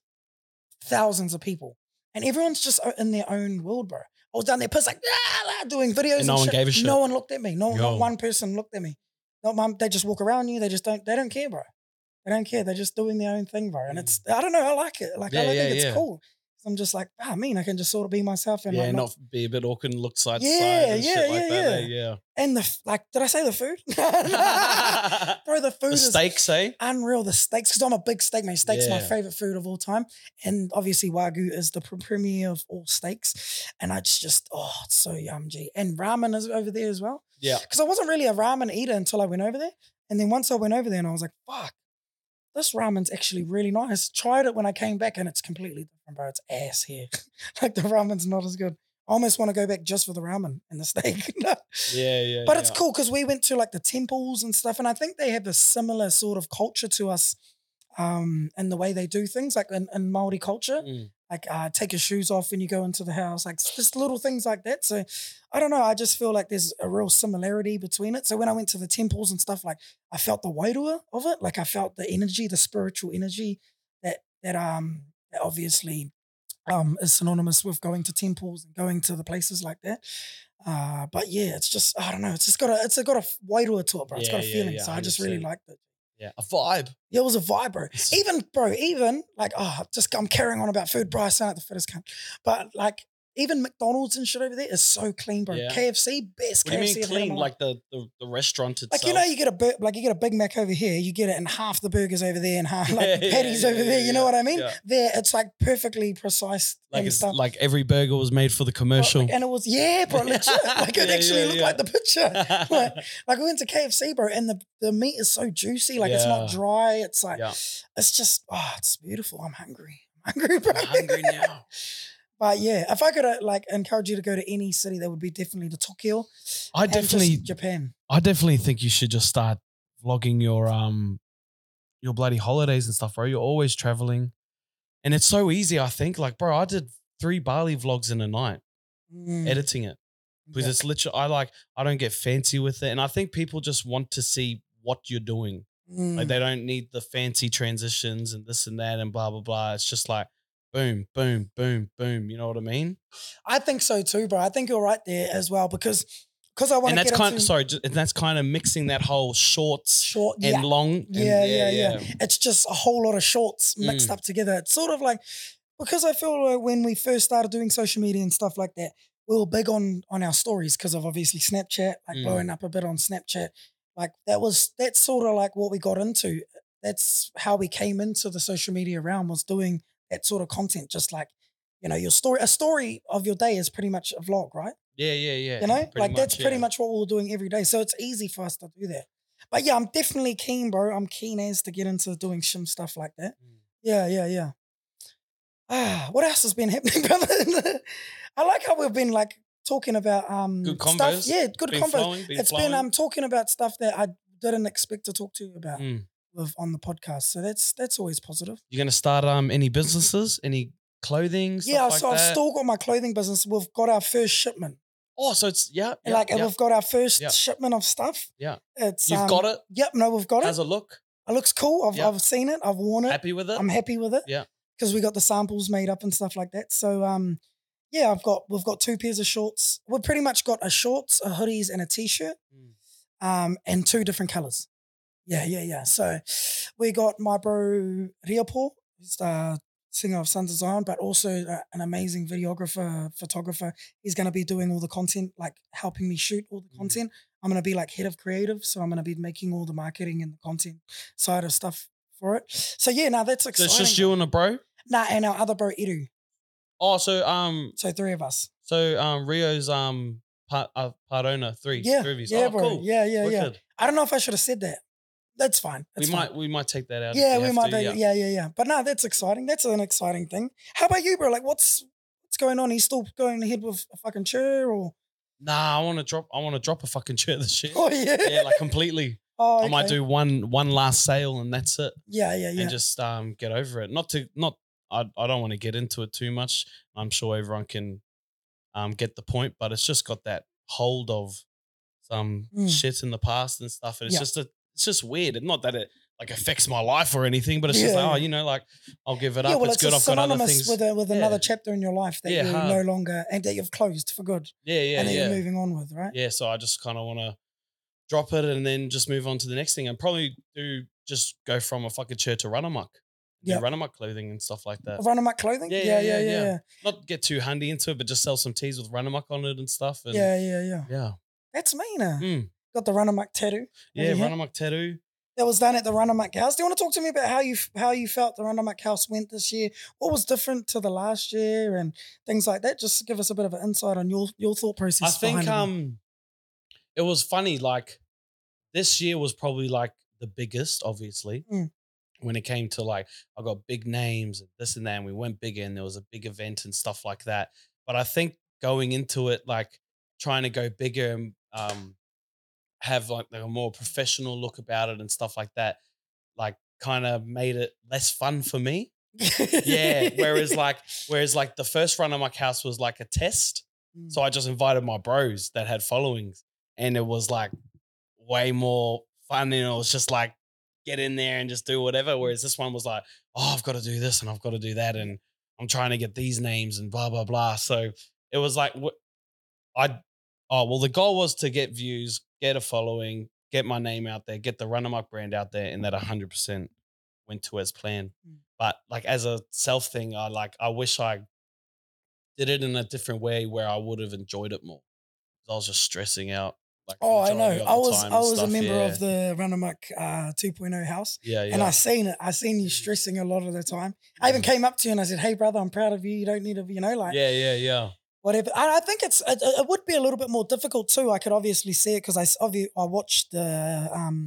thousands of people, and everyone's just in their own world, bro. I was down there, pissed like "Ah, ah," doing videos, And no one shit. gave a shit? No one looked at me. No, Yo. not one person looked at me. Not one. They just walk around you. They just don't. They don't care, bro. They don't care. They're just doing their own thing, bro. And it's I don't know. I like it. Like Mm. Yeah, I like yeah, think it's yeah. cool. I'm just like, ah, I mean, I can just sort of be myself and yeah, like not be a bit awkward and look side to Yeah, side and yeah, shit like yeah, that. eh? yeah. Yeah. and the like. Did I say the food? Bro, the food the is steaks, eh? unreal. The steaks, because I'm a big steak man. Steak's my favorite food of all time, and obviously wagyu is the premier of all steaks. And it's just oh, it's so yum, G. And ramen is over there as well. Yeah. Because I wasn't really a ramen eater until I went over there, and then once I went over there, and I was like, fuck, this ramen's actually really nice. Tried it when I came back, and it's completely different, bro. It's ass here. like the ramen's not as good. I almost want to go back just for the ramen and the steak. Yeah, yeah. But it's cool because we went to like the temples and stuff, and I think they have a similar sort of culture to us, um, and the way they do things, like in, in Maori culture, Mm. Like uh, take your shoes off when you go into the house, like just little things like that. So I don't know. I just feel like there's a real similarity between it. So when I went to the temples and stuff, like I felt the wairua of it, like I felt the energy, the spiritual energy that that um that obviously um is synonymous with going to temples and going to the places like that. Uh, but yeah, it's just I don't know. It's just got a it's got a wairua to it, bro. It's got a Yeah, yeah, feeling. yeah, so I just really 100%. liked it. Yeah. A vibe. Yeah, it was a vibe, bro. Even, bro, even like, oh, just I'm carrying on about food, bro. I sound like the fittest cunt. But like, even McDonald's and shit over there is so clean, bro. Yeah. KFC, best What do you KFC mean I've had in clean? Like the, the, the restaurant itself? Like you know, you get a bur- like you get a Big Mac over here, you get it, and half the burgers over there, and half like Yeah, the patties yeah, over there. You know what I mean? yeah. There, it's like perfectly precise like it's stuff. like every burger was made for the Bro, commercial. like, and it was yeah, bro, legit. Like it actually looked like the picture. like, like we went to KFC, bro, and the, the meat is so juicy. Like it's not dry. It's like it's just oh, it's beautiful. I'm hungry. I'm hungry, bro. I'm hungry now. But yeah, if I could uh, like encourage you to go to any city, that would be definitely the Tokyo. I definitely, Japan. I definitely think you should just start vlogging your um, your bloody holidays and stuff, bro. You're always traveling, and it's so easy. I think, like, bro, I did three Bali vlogs in a night, Mm, editing it because yeah. it's literally. I like, I don't get fancy with it, and I think people just want to see what you're doing. Like Mm, they don't need the fancy transitions and this and that and blah blah blah. It's just like boom, boom, boom, boom. You know what I mean? I think so too, bro. I think you're right there as well because because I want And to that's get kind into of sorry, ju- and that's kind of mixing that whole shorts short. and Yeah, long. and- yeah, yeah, yeah, It's just a whole lot of shorts mixed Mm. up together. It's sort of like because I feel like when we first started doing social media and stuff like that, we were big on on our stories because of obviously Snapchat, like Mm. blowing up a bit on Snapchat. Like that was that's sort of like what we got into. That's how we came into the social media realm was doing that sort of content. Just like you know, your story, a story of your day is pretty much a vlog, right? Yeah, yeah, yeah. You know, pretty like that's much, pretty much what we we're doing every day. So it's easy for us to do that. But yeah, I'm definitely keen, bro. I'm keen as to get into doing some stuff like that. Mm. Yeah, yeah, yeah. Ah, what else has been happening, brother? I like how we've been like talking about um Good stuff. Yeah, good Been convos. flowing, been It's flowing. been um talking about stuff that I didn't expect to talk to you about Mm. With on the podcast. So that's that's always positive. You're gonna start um any businesses, any clothing? Stuff yeah, like so I've that? still got my clothing business. We've got our first shipment. Oh, so it's yeah, yeah like yeah. we've got our first Yeah. shipment of stuff. Yeah. It's You've um, got it. Yep, no, we've got it. It. it look? It looks cool. I've. I've seen it. I've worn it. Happy with it? I'm happy with it. Yeah. Because we got the samples made up and stuff like that. So um yeah, I've got we've got two pairs of shorts. We've pretty much got a shorts, a hoodies, and a t-shirt. Mm. Um, and two different colors. Yeah, yeah, yeah. So we got my bro Riapo, who's the singer of Sons of Zion, but also uh, an amazing videographer, photographer. He's gonna be doing all the content, like helping me shoot all the Mm. content. I'm gonna be like head of creative, so I'm gonna be making all the marketing and the content side of stuff for it. So yeah, now that's So exciting. it's just you and a bro. Nah, and our other bro Iru. Oh, so um, So three of us. so um, Rio's um, part uh, part owner three. Yeah, three yeah, oh, bro. cool. Yeah, yeah, yeah. I don't know if I should have said that. That's fine. That's we fine. might we might take that out. Yeah, we have might. to, do, yeah. yeah, yeah, But no, that's exciting. That's an exciting thing. How about you, bro? Like, what's what's going on? He's still going ahead with a fucking chair or? Nah, I want to drop. I want to drop a fucking chair this year. Oh yeah. yeah, like completely. oh, I might do one one last sale and that's it, Yeah, yeah, yeah. and just um get over it. Not to not. I I don't want to get into it too much. I'm sure everyone can um get the point, but it's just got that hold of some Mm. shit in the past and stuff, and it's Yeah. just a it's just weird. And not that it like affects my life or anything, but it's just Yeah, like oh, you know, like I'll give it yeah, up. well, it's, it's, good. I've got other synonymous things. with a, with another chapter in your life that Yeah, you're hard. no longer and that you've closed for good, yeah, yeah, and that yeah. you're moving on with, right? yeah, so I just kind of want to drop it and then just move on to the next thing and probably do just go from a fucking chair to run amok. Yeah. Run amok clothing and stuff like that. Run amok clothing. Yeah, Yeah, yeah, yeah, yeah, yeah, yeah, yeah. Not get too handy into it, but just sell some teas with run amok on it and stuff. And yeah, yeah, yeah. yeah, That's me now. Mm. Got the run amok tattoo. yeah, Yeah. run amok tattoo. that was done at the Runamuk House. Do you want to talk to me about how you how you felt the Runamuk House went this year? What was different to the last year and things like that? Just give us a bit of an insight on your your thought process. I think it um, it was funny. Like this year was probably like the biggest, obviously. Mm. When it came to like, I got big names and this and that, and we went bigger, and there was a big event and stuff like that. But I think going into it, like trying to go bigger and um, have like a more professional look about it and stuff like that, like kind of made it less fun for me. Yeah. Whereas like, whereas like the first run of my house was like a test. Mm. So I just invited my bros that had followings, and it was like way more fun. And it was just like get in there and just do whatever. Whereas this one was like, oh, I've got to do this and I've got to do that, and I'm trying to get these names and blah blah blah. So it was like, I, oh well, the goal was to get views, get a following, get my name out there, get the Runamuk brand out there, and that 100 percent went to as planned. Mm. But like as a self thing, I like I wish I did it in a different way where I would have enjoyed it more. I was just stressing out. Like Oh, I know. I was I was a member yeah. of the Runamuk uh, 2.0 house, yeah, yeah. and I seen it. I seen you stressing a lot of the time. I even Mm. came up to you and I said, "Hey, brother, I'm proud of you. You don't need to, you know, like yeah, yeah, yeah. Whatever. I, I think it's it, it would be a little bit more difficult too. I could obviously see it because I s- obvi- I watched the um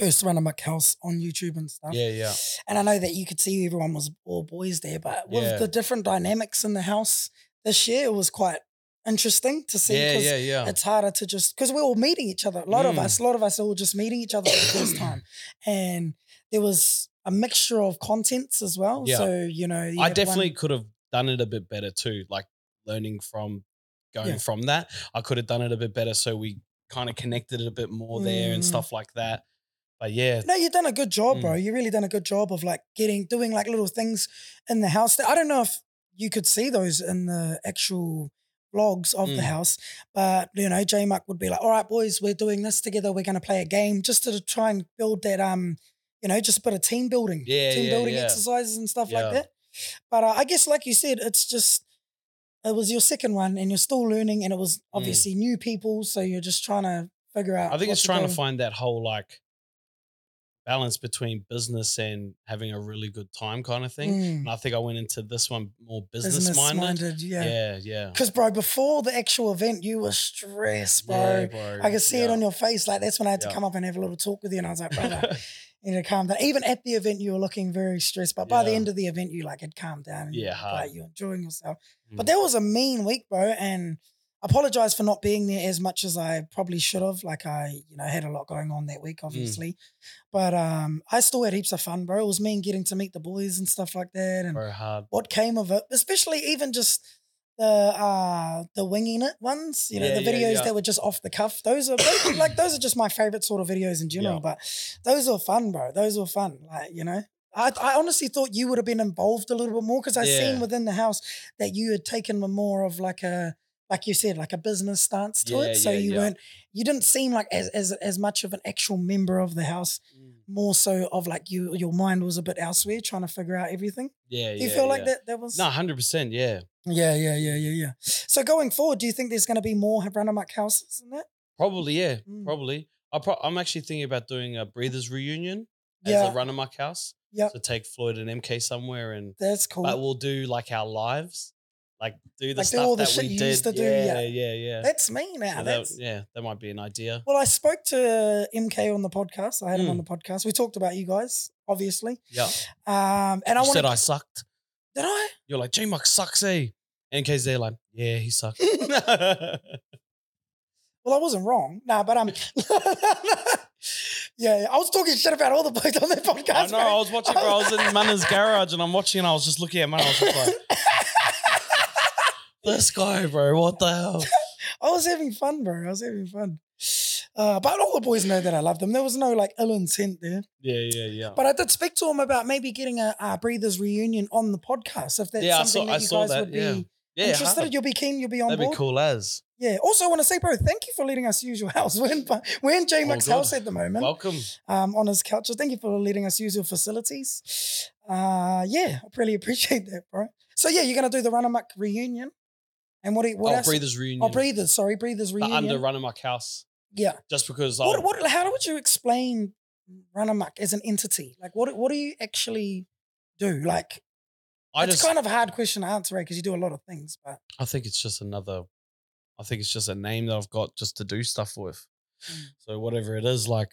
first Runamuk house on YouTube and stuff. Yeah, yeah. And I know that you could see everyone was all boys there, but with Yeah. the different dynamics in the house this year, it was quite interesting to see. Yeah, yeah, yeah. It's harder to just because we're all meeting each other. A lot of Mm. us, a lot of us are all just meeting each other for the first time, and there was a mixture of contents as well. Yeah. So you know, you I had one- definitely could have done it a bit better too. Like learning from going Yeah. from that, I could have done it a bit better. So we kind of connected it a bit more there and Mm. stuff like that. But yeah, No, you've done a good job, Mm. bro. You really done a good job of like getting doing like little things in the house. I don't know if you could see those in the actual vlogs of the Mm. house, but you know, Jaymuk would be like, "All right, boys, we're doing this together. We're going to play a game just to try and build that um, you know, just a bit of team building, Yeah, team yeah, building yeah. exercises and stuff like that." But uh, I guess, like you said, it's just it was your second one, and you're still learning, and it was obviously new people, so you're just trying to figure out. Mm. I think it's trying to find that whole like balance between business and having a really good time kind of thing. Mm, And I think I went into this one more business, business minded. minded, Yeah, yeah. Because, bro, before the actual event, you were stressed, bro. Yeah, bro. I could see it on your face. Like, that's when I had to come up and have a little talk with you. And I was like, brother, you need to calm down. Even at the event, you were looking very stressed. But by the end of the event, you like had calmed down. And Yeah, hard. Like, you're enjoying yourself. But Mm. that was a mean week, bro. And apologize for not being there as much as I probably should have. Like, I, you know, had a lot going on that week, Mm. obviously. But um, I still had heaps of fun, bro. It was me and getting to meet the boys and stuff like that. And what came of it, especially even just the uh the winging it ones, you know, Yeah, the yeah, videos yeah. that were just off the cuff. Those are those- like those are just my favorite sort of videos in general. But those were fun, bro. Those were fun. Like, you know. I, I honestly thought you would have been involved a little bit more because I seen within the house that you had taken more of like a like you said, like a business stance to Yeah, it. So yeah, you yeah. weren't you didn't seem like as, as as much of an actual member of the house, Mm. more so of like you your mind was a bit elsewhere trying to figure out everything. Yeah, Do you yeah, feel like that that was No, hundred percent. Yeah, yeah, yeah, yeah, yeah, yeah. So going forward, do you think there's going to be more Runamuk houses than that? probably. Yeah, Mm. probably. I pro- I'm actually thinking about doing a Breathers reunion as Yeah. a run amok house. Yep. So take Floyd and MK somewhere, and That's cool. but we'll do like our lives. Like do the Like, do stuff all the that shit we you did. used to do, Yeah, yeah. yeah, yeah. That's me now. That- That's yeah, that might be an idea. well, I spoke to MK on the podcast. I had him Mm. on the podcast. We talked about you guys, obviously. Yeah. Um, and I you said wanted. I sucked. did I? You're like, Jaymuk sucks, eh? MK's there, like, yeah, he sucks. Well, I wasn't wrong. Nah, but um, yeah, yeah, I was talking shit about all the boys on their podcast. I know. I was watching, bro. I was in Manna's garage and I'm watching and I was just looking at Manna. I was just like, this guy, bro, what the hell? I was having fun, bro. I was having fun. Uh, but all the boys know that I love them. There was no like ill intent there. Yeah, yeah, yeah. But I did speak to him about maybe getting a, a Breathers reunion on the podcast. If that's Yeah, I something saw- I that you saw guys that, would yeah. be yeah, interested, hard. you'll be keen, you'll be on That'd board. be cool as. Yeah. Also, I want to say, bro, thank you for letting us use your house. We're in, we're in J Oh, Mac's house at the moment. Welcome. um, on his couch. So thank you for letting us use your facilities. Uh, yeah, I really appreciate that, bro. So yeah, you're gonna do the Runamuk reunion, and what? What oh, else? Breathers Reunion. Oh, breathers. Sorry, breathers The reunion. under Runamuk House. yeah. Just because What? I'll- What? How would you explain Runamuk as an entity? Like, what? What do you actually do? Like, I it's just, kind of a hard question to answer, because you do a lot of things. But I think it's just another, I think it's just a name that I've got just to do stuff with. Mm. So whatever it is, like,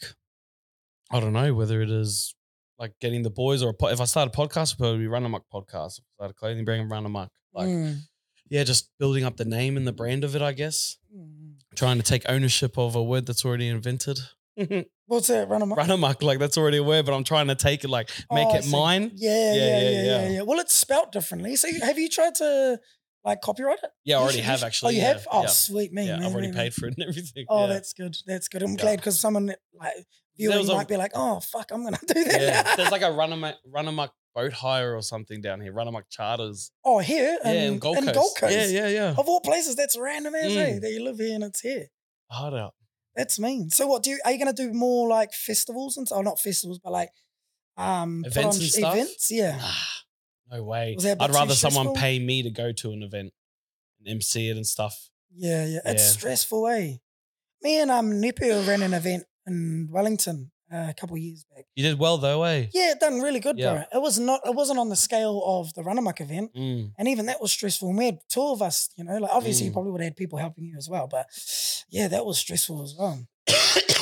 I don't know whether it is like getting the boys or a po- if I start a podcast, it'll probably be Runamuk podcast. If I start a clothing brand, Runamuk. Like, Mm. Yeah, just building up the name and the brand of it, I guess. Mm. Trying to take ownership of a word that's already invented. what's that? Run Amok. Run Amok, like that's already a word, but I'm trying to take it, like, make Oh, it see. mine. Yeah, Yeah, yeah, yeah, yeah, yeah. Well, it's spelt differently. So, have you tried to like copyright it? Yeah, I already should- have should- actually. Oh, you have? Oh, sweet me. yeah, man, I've already man, paid for it and everything. Oh, that's good. That's good. I'm glad because someone like viewing was a- might be like, "Oh, fuck, I'm gonna do that." yeah. There's like a run amok, run amok boat hire or something down here. Run amok charters. oh, here yeah, in Gold in Coast. Gold Coast. Yeah, yeah, yeah. Of all places, that's random as eh, Mm. that you live here and it's here. Hard out. That's mean. So, what do you are you gonna do more like festivals and so? Oh, not festivals, but like um Events on and stuff? Events, yeah. Nah, no way. Was that a bit I'd rather someone stressful? pay me to go to an event and MC it and stuff. Yeah, yeah. It's Yeah. stressful, eh? Me and um Nepio ran an event in Wellington uh, a couple of years back. You did well though, eh? Yeah, it done really good, Yeah. bro. It was not it wasn't on the scale of the Runamuk event. Mm. And even that was stressful. And we had two of us, you know, like obviously you Mm. probably would have had people helping you as well. But yeah, that was stressful as well.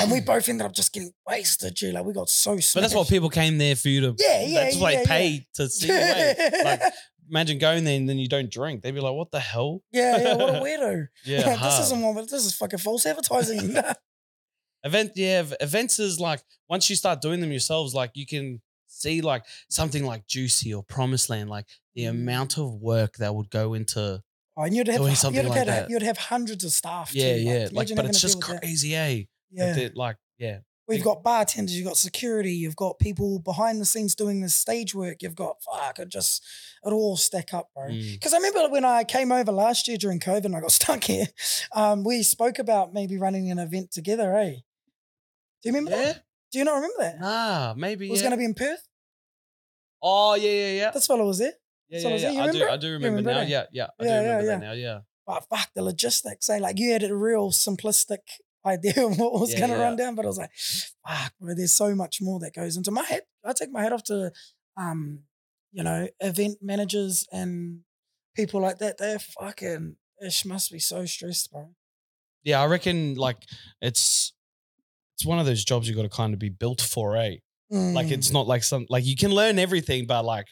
and we both ended up just getting wasted, G. Like we got so But that's what smashed. people came there for you to. Yeah, yeah, That's why yeah, they pay to see you. eh? Like, imagine going there and then you don't drink. They'd be like, "What the hell?" yeah, yeah, what a weirdo. Yeah, this hard. isn't one, but this is fucking false advertising. Event yeah events is like once you start doing them yourselves like you can see like something like juicy or promised land like the Mm. amount of work that would go into oh, and you'd have, Doing you'd, something have like that. you'd have hundreds of staff. yeah too. yeah like imagine but it's just that. crazy eh Yeah. Like, like yeah We've got bartenders, you've got security, you've got people behind the scenes doing the stage work, you've got fuck, it just it all stack up, bro. Mm. Because I remember when I came over last year during COVID and I got stuck here, um, we spoke about maybe running an event together, eh? Do you remember yeah that? Do you not remember that? nah maybe It was yeah. gonna be in Perth. oh yeah yeah yeah This fellow was there. yeah so yeah, was it? yeah. I do remember I do remember, remember now that? yeah yeah I Yeah, do yeah, remember yeah. that now yeah But fuck the logistics, eh? Like you had a real simplistic idea of what was Yeah, gonna yeah. run down, but I was like, fuck, bro, there's so much more that goes into my head. I take my head off to um, you know, event managers and people like that. They're fucking it must be so stressed, bro. yeah I reckon like it's it's one of those jobs you've got to kind of be built for eh Like Mm. it's not like some like you can learn everything, but like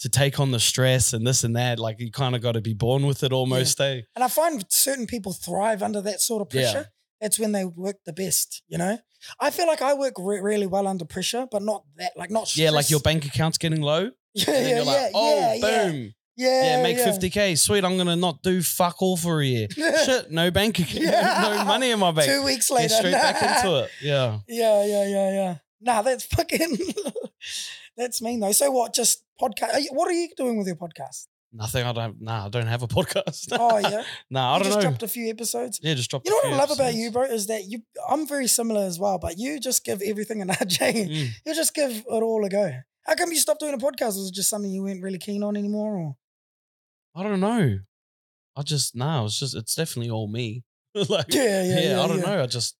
to take on the stress and this and that, like you kind of got to be born with it almost. Eh? And I find certain people thrive under that sort of Yeah. pressure. That's when they work the best, you know? I feel like I work re- really well under pressure, but not that, like not Yeah, like your bank account's getting low, and yeah, then yeah, you're yeah, like, oh, yeah, yeah, boom, yeah, yeah, make yeah. fifty k, sweet. I'm gonna not do fuck all for a year. Shit, no bank account, Yeah. no money in my bank. Two weeks Get later, straight back into it. Yeah, Yeah, yeah, yeah, yeah. Nah, that's fucking. that's mean though. So what? Just podcast? Are you, what are you doing with your podcast? nothing. I don't. Nah, I don't have a podcast. Oh yeah, nah, I you don't just know. dropped a few episodes. yeah, just dropped. You know what I love about you, bro, is that you. I'm very similar as well, but you just give everything an RJ. Mm. You just give it all a go. How come you stopped doing a podcast? Was it just something you weren't really keen on anymore, or? I don't know. I just nah. It's just it's definitely all me. like Yeah, yeah, yeah. I don't yeah. know. I just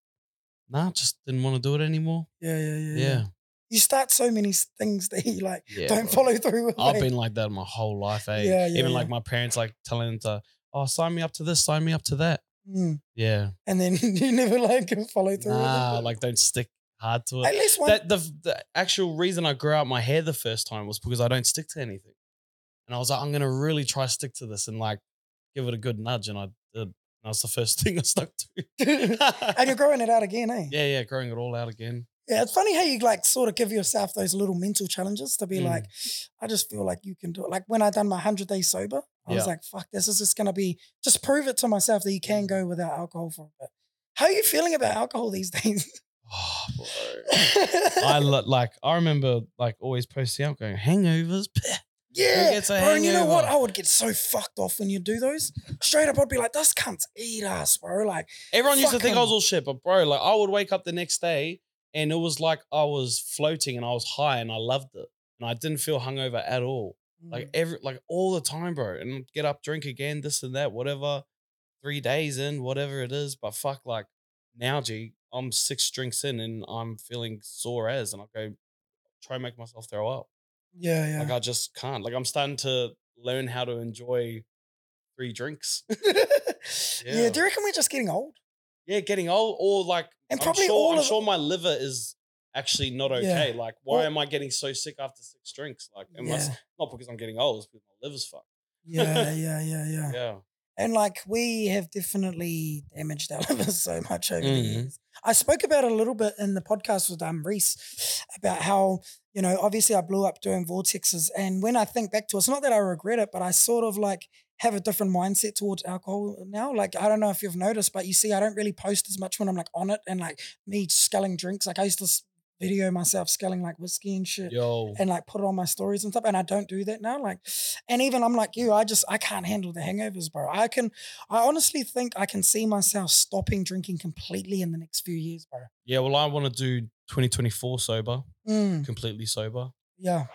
nah, just didn't want to do it anymore. Yeah, yeah, yeah. Yeah. You start so many things that you like Yeah, don't bro. follow through with. I've eh? been like that my whole life, eh? Yeah, yeah, Even like my parents like telling them to, oh, sign me up to this, sign me up to that. Mm. Yeah. and then you never like follow through. Nah, with it. like don't stick hard to it. at least one. That the the actual reason I grew out my hair the first time was because I don't stick to anything. And I was like, I'm gonna really try stick to this and like give it a good nudge. And I did. That was the first thing I stuck to. and you're growing it out again, eh? yeah, yeah, growing it all out again. Yeah, it's funny how you like sort of give yourself those little mental challenges to be Mm. like, I just feel like you can do it. Like when I done my 100 days sober, I was like, fuck, this is just going to be, just prove it to myself that you can go without alcohol for a bit. How are you feeling about alcohol these days? Oh, bro. I like. I remember like always posting out going hangovers. Yeah. Bro, and you know what? I would get so fucked off when you do those. Straight up, I'd be like, this cunts eat us, bro. Like, Everyone used to think I was all shit, but bro, like I would wake up the next day and it was like I was floating and I was high and I loved it. And I didn't feel hungover at all. Like mm, every like all the time, bro. And get up, drink again, this and that, whatever. Three days in, whatever it is. But fuck, like now, G, I'm six drinks in and I'm feeling sore as and I go try and make myself throw up. Yeah, yeah. Like I just can't. Like I'm starting to learn how to enjoy three drinks. yeah. Yeah. do you reckon we're just getting old? yeah, getting old or like And I'm probably sure, all I'm of- sure my liver is actually not okay. Like, why Well- am I getting so sick after six drinks? Like, must Yeah. not because I'm getting old, it's because my liver's fucked. Yeah, yeah, yeah, yeah. Yeah. And like we have definitely damaged our livers so much over the Mhm. years. I spoke about it a little bit in the podcast with um Reese about how, you know, obviously I blew up doing vortexes. And when I think back to it, it's not that I regret it, but I sort of like have a different mindset towards alcohol now. Like I don't know if you've noticed, but you see, I don't really post as much when I'm like on it and like me sculling drinks. Like I used to video myself sculling like whiskey and shit Yo. and like put it on my stories and stuff. And I don't do that now. Like, and even I'm like you, I just I can't handle the hangovers, bro. I can I honestly think I can see myself stopping drinking completely in the next few years, bro. Yeah, well, I want to do 2024 sober, Mm, completely sober. yeah,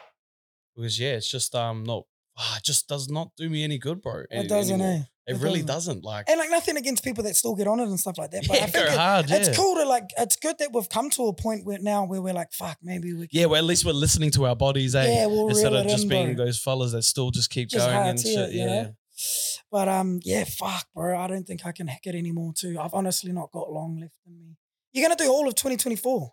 Because yeah, it's just um not ah, it just does not do me any good, bro. it doesn't, eh? It, It really doesn't. doesn't. Like And like nothing against people that still get on it and stuff like that. But I yeah, think go it- hard, yeah. it's cool to like it's good that we've come to a point where now where we're like, fuck, maybe we can Yeah, well, at least we're listening to our bodies, eh? Yeah, we'll Instead of just in, being bro. those fellas that still just keep Just going and shit. it, you yeah. But um, yeah, fuck, bro. I don't think I can hack it anymore too. I've honestly not got long left in me. You're gonna do all of 2024.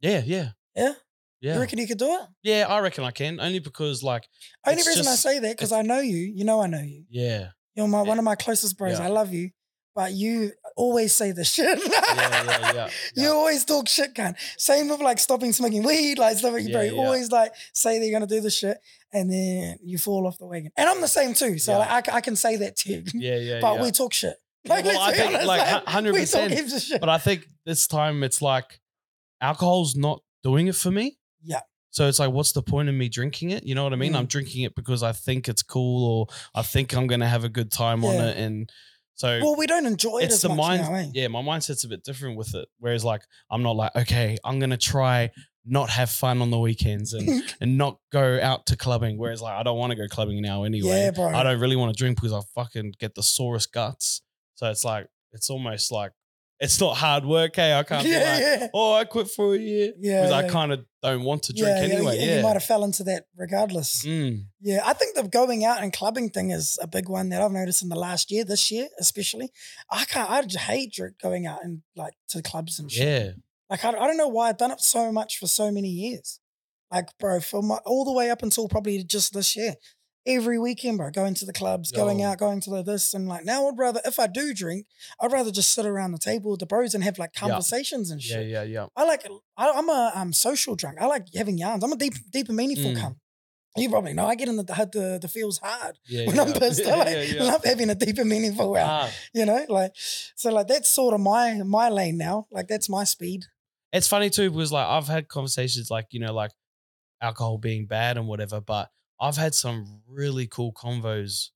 Yeah, yeah. Yeah? Yeah. You reckon you could do it? Yeah, I reckon I can. Only because like Only reason I say that because I know you. You know I know you. yeah. You're my Yeah. one of my closest bros. Yeah. I love you, but you always say the shit. Yeah, yeah, yeah. You always talk shit, can. Same with like stopping smoking weed, like stuff like bro. You always like say that you're gonna do the shit, and then you fall off the wagon. And I'm the same too, so like, I, I can say that too. Yeah, yeah, but we talk shit. Yeah, well, I think, honest, like, 100%, talk heaps of shit. But I think this time it's like alcohol's not doing it for me. Yeah. So it's like, what's the point of me drinking it? You know what I mean? Mm. I'm drinking it because I think it's cool or I think I'm gonna have a good time on it. And so well, we don't enjoy it it's as the much mind now, eh? yeah, my mindset's a bit different with it. Whereas like I'm not like, okay, I'm gonna try not have fun on the weekends and and not go out to clubbing. Whereas like I don't want to go clubbing now anyway. Yeah, bro. I don't really want to drink because I fucking get the sorest guts. So it's like it's almost like it's not hard work, hey. I can't be yeah, like, yeah. oh, I quit for a year. Yeah, Because I kind of don't want to drink anyway. yeah. You might have fell into that regardless. Mm. Yeah, I think the going out and clubbing thing is a big one that I've noticed in the last year, this year especially. I can't, I just hate going out and like to clubs and shit. Yeah. Like, I, I don't know why I've done it so much for so many years. Like, bro, for my, all the way up until probably just this year. Every weekend, bro, going to the clubs, going out, going to the this. And like, now I'd rather, if I do drink, I'd rather just sit around the table with the bros and have like conversations and shit. yeah, yeah. Yeah. I like, I, I'm a um, social drunk. I like having yarns. I'm a deep, deep and meaningful Mm. cunt. You probably know I get in the the, the feels hard Yeah. when yeah. I'm pissed. I Yeah, like, yeah, yeah. love having a deep and meaningful round. Ah, You know, like so like that's sort of my my lane now. Like that's my speed. it's funny too because like I've had conversations like you know like alcohol being bad and whatever, but I've had some really cool convos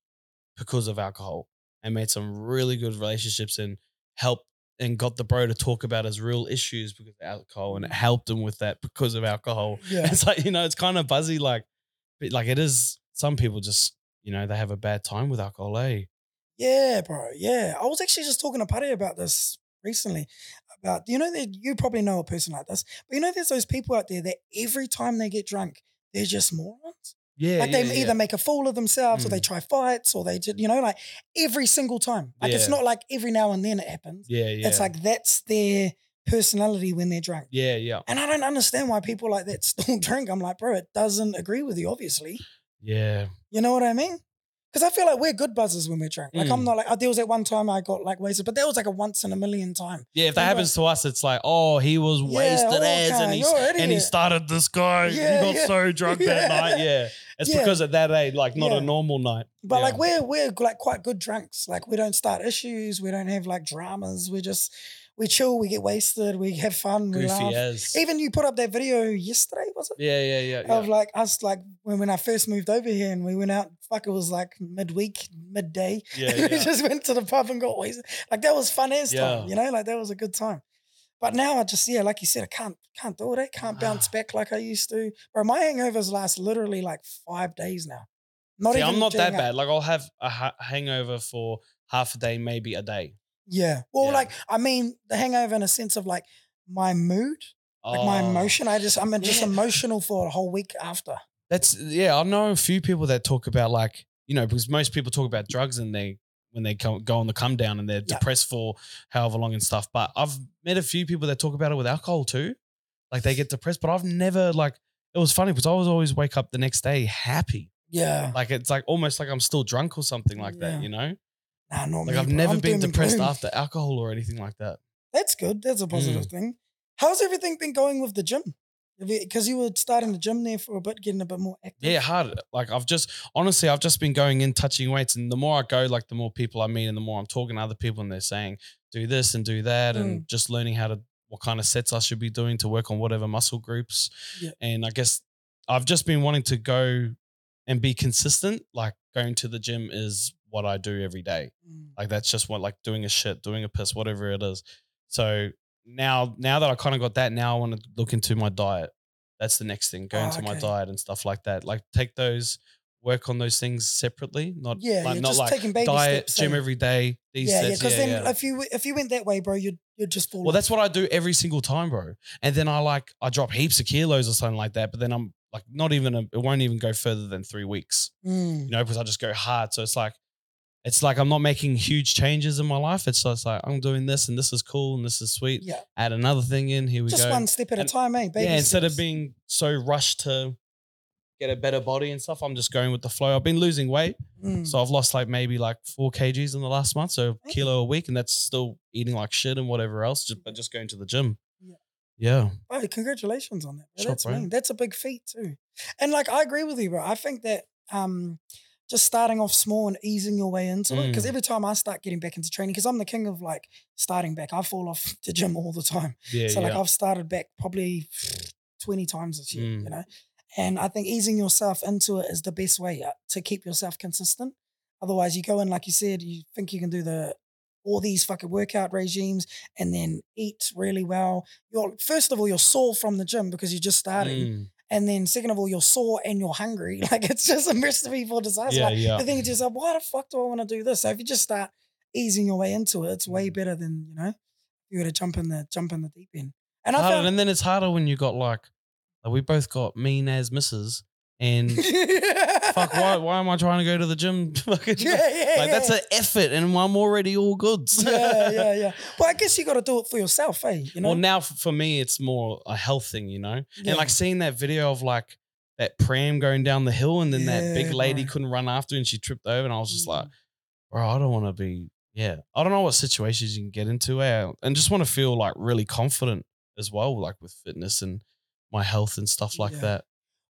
because of alcohol and made some really good relationships and helped and got the bro to talk about his real issues because of alcohol and it helped him with that because of alcohol. Yeah. It's like you know it's kind of buzzy like but like it is some people just you know they have a bad time with alcohol, eh? Yeah, bro. Yeah. I was actually just talking to Paddy about this recently about you know that you probably know a person like this, but you know there's those people out there that every time they get drunk, they're just morons. Yeah, Like yeah, they yeah. either make a fool of themselves or they Mm. try fights or they you know, like every single time. Like it's not like every now and then it happens. yeah, yeah. It's like that's their personality when they're drunk. yeah, yeah, And I don't understand why people like that still drink. I'm like, bro, it doesn't agree with you, obviously. yeah. You know what I mean? Because I feel like we're good buzzers when we're drunk. Like I'm Mm. not like, oh, there was that one time I got like wasted, but that was like a once in a million time. Yeah, if that happens to us, it's like, oh, he was Yeah, wasted as, okay, and an and he started this guy. Yeah, he got yeah. so drunk Yeah. that night. Yeah, it's Yeah. because at that age, like not Yeah. a normal night. But Yeah. like we're we're like quite good drunks. Like we don't start issues. We don't have like dramas. We're just we chill. We get wasted. We have fun. We laugh. as. Even you put up that video yesterday, was it? yeah, yeah, yeah. yeah. Of like us, like when, when I first moved over here and we went out. Fuck, it was like midweek, midday. yeah, we just went to the pub and got wasted. Like that was fun as Yeah. time, you know. Like that was a good time. But now I just yeah, like you said, I can't can't do it. I can't bounce back like I used to. Bro, my hangovers last literally like five days now. Not See, even I'm not that our- bad. Like I'll have a ha- hangover for half a day, maybe a day. Yeah. Well, Yeah. like I mean, the hangover in a sense of like my mood, like my Oh. emotion. I just I'm just Yeah. emotional for a whole week after. That's yeah. I know a few people that talk about like you know because most people talk about drugs and they when they come, go on the come down and they're Yeah. depressed for however long and stuff. But I've met a few people that talk about it with alcohol too. Like they get depressed, but I've never like it was funny because I was always wake up the next day happy. Yeah. Like it's like almost like I'm still drunk or something like Yeah. that. You know, Nah, not like me, I've bro. never I'm been doom and depressed gloom. after alcohol or anything like that. That's good. That's a positive Mm. thing. How's everything been going with the gym? Because you were starting the gym there for a bit, getting a bit more active. Yeah, hard. Like I've just honestly, I've just been going in touching weights, and the more I go, like the more people I meet, and the more I'm talking to other people, and they're saying do this and do that, Mm. and just learning how to what kind of sets I should be doing to work on whatever muscle groups. Yeah. And I guess I've just been wanting to go and be consistent. Like going to the gym is what I do every day. Mm. Like that's just what like doing a shit, doing a piss, whatever it is. So now now that I kind of got that, now I want to look into my diet. That's the next thing. Go Oh, into my diet and stuff like that. Like take those, work on those things separately. Not Yeah, like not like diet, steps. gym every day. These yeah, yeah. Because yeah, then yeah. if you if you went that way, bro, you'd you'd just fall. Well, off. that's what I do every single time, bro. And then I like I drop heaps of kilos or something like that. But then I'm like not even a, it won't even go further than three weeks. Mm. You know, because I just go hard. So it's like it's like I'm not making huge changes in my life. It's just like I'm doing this and this is cool and this is sweet. Yeah, Add another thing in. Here we just go. Just one step at a time, eh? Baby yeah, instead of being so rushed to get a better body and stuff, I'm just going with the flow. I've been losing weight, Mm. so I've lost like maybe like four kgs in the last month, so a kilo a week, and that's still eating like shit and whatever else, just but just going to the gym. Yeah. Yeah, Oh, congratulations on that. Sure, That's bro. mean. That's a big feat too. And like I agree with you, bro. I think that um just starting off small and easing your way into it. Because Mm. every time I start getting back into training, because I'm the king of like starting back, I fall off the gym all the time. yeah, so like yeah. I've started back probably 20 times this year, Mm. you know? And I think easing yourself into it is the best way uh, to keep yourself consistent. Otherwise, you go in, like you said, you think you can do the all these fucking workout regimes and then eat really well. You're first of all, you're sore from the gym because you're just starting. Mm. And then second of all, you're sore and you're hungry. Like it's just a recipe for disaster. yeah, yeah. the thing is just like, why the fuck do I want to do this? So if you just start easing your way into it, it's way Mm. better than, you know, you were to jump in the jump in the deep end. And I found and then it's harder when you got like, like we both got mean as misses, and fuck, why why am I trying to go to the gym? Fucking- Yeah, yeah, like that's yeah. an effort, and I'm already all good. yeah, yeah, yeah. But I guess you got to do it for yourself, eh? You know? Well, now f- for me, it's more a health thing, you know. Yeah. And like seeing that video of like that pram going down the hill, and then that big lady bro. couldn't run after, and she tripped over, and I was just like, Mm. bro, I don't want to be. Yeah, I don't know what situations you can get into, eh? and just want to feel like really confident as well, like with fitness and my health and stuff like Yeah. that.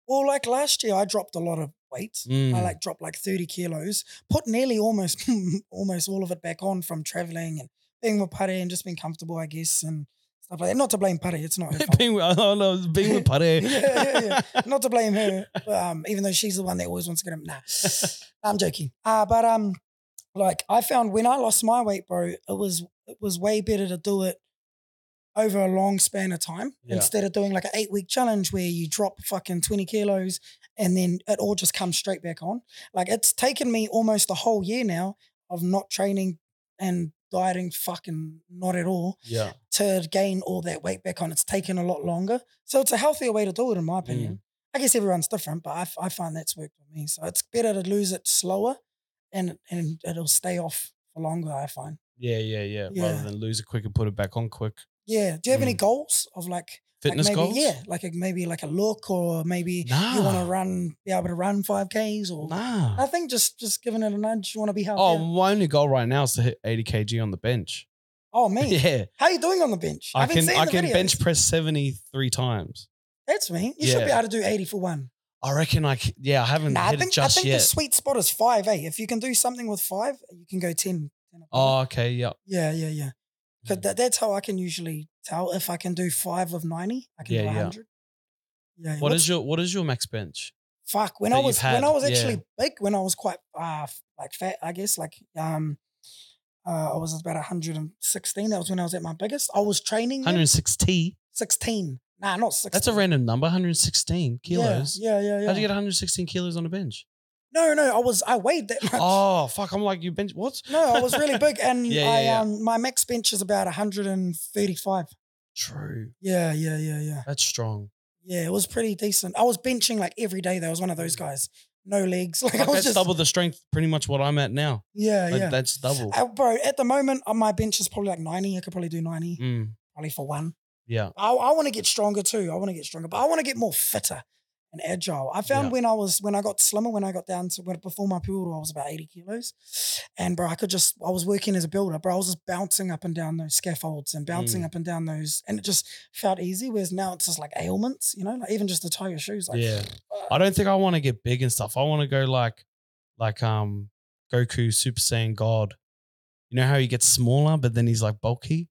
Well, like last year, I dropped a lot of weight. I Mm. like dropped like 30 kilos, put nearly almost almost all of it back on from traveling and being with Pare and just being comfortable, I guess, and stuff like that. Not to blame Pare, it's not her fault. being, with- I don't know, being with Pare. yeah, yeah, yeah. Not to blame her, um, even though she's the one that always wants to get him. Nah, I'm joking. Uh, but um, like I found when I lost my weight, bro, it was it was way better to do it over a long span of time Yeah. instead of doing like an eight week challenge where you drop fucking 20 kilos and then it all just comes straight back on. Like it's taken me almost a whole year now of not training and dieting fucking not at all Yeah. to gain all that weight back on. It's taken a lot longer. So it's a healthier way to do it, in my opinion. Mm. I guess everyone's different, but I, f- I find that's worked for me. So it's better to lose it slower and and it'll stay off for longer, I find. Yeah, yeah, yeah, Yeah. Rather than lose it quick and put it back on quick. Yeah. Do you have any goals of like, Fitness like maybe, goals? Yeah, like a, maybe like a look or maybe you want to run, be able to run 5Ks or Nah. I think just just giving it a nudge. You want to be healthy. Oh, my only goal right now is to hit 80 kg on the bench. Oh, me. Yeah. How are you doing on the bench? I been can I can videos. bench press 73 times. That's me. You should be able to do 80 for one. I reckon I c- yeah, I haven't Nah, I think, it I just think the sweet spot is five, eh? If you can do something with five, you can go 10. 10 above it. Oh, okay, yeah. Yeah, yeah, yeah. Because Mm. that, that's how I can usually tell if I can do five of 90, I can Yeah, do yeah. 100. Yeah. What is your what is your max bench? Fuck, when I was when? I was Yeah. actually big, when I was quite uh like fat, I guess like um uh I was about 116. That was when I was at my biggest. I was training One hundred 16. Nah, not 16. That's a random number, 116 kilos. Yeah, yeah, yeah. yeah. How'd you get 116 kilos on a bench? No, no, I was I weighed that much. Oh, fuck. I'm like, you bench what? No, I was really big and Yeah, yeah, I yeah. um my max bench is about 135. True. Yeah, yeah, yeah, yeah. That's strong. Yeah, it was pretty decent. I was benching like every day. There was one of those guys. No legs. Like was that's just double the strength, pretty much what I'm at now. Yeah, Like, yeah. That's double. Uh, bro, at the moment, uh, my bench is probably like 90. I could probably do 90, Mm, probably for one. yeah. I, I want to get stronger too. I want to get stronger, but I want to get more fitter and agile. I found Yeah. when I was when I got slimmer, when I got down to when before my period, I was about 80 kilos. And bro, I could just I was working as a builder, bro. I was just bouncing up and down those scaffolds and bouncing Mm. up and down those, and it just felt easy. Whereas now it's just like ailments, you know, like even just to tie your shoes. Like Yeah. uh, I don't think I want to get big and stuff. I want to go like, like um, Goku Super Saiyan God. You know how he gets smaller, but then he's like bulky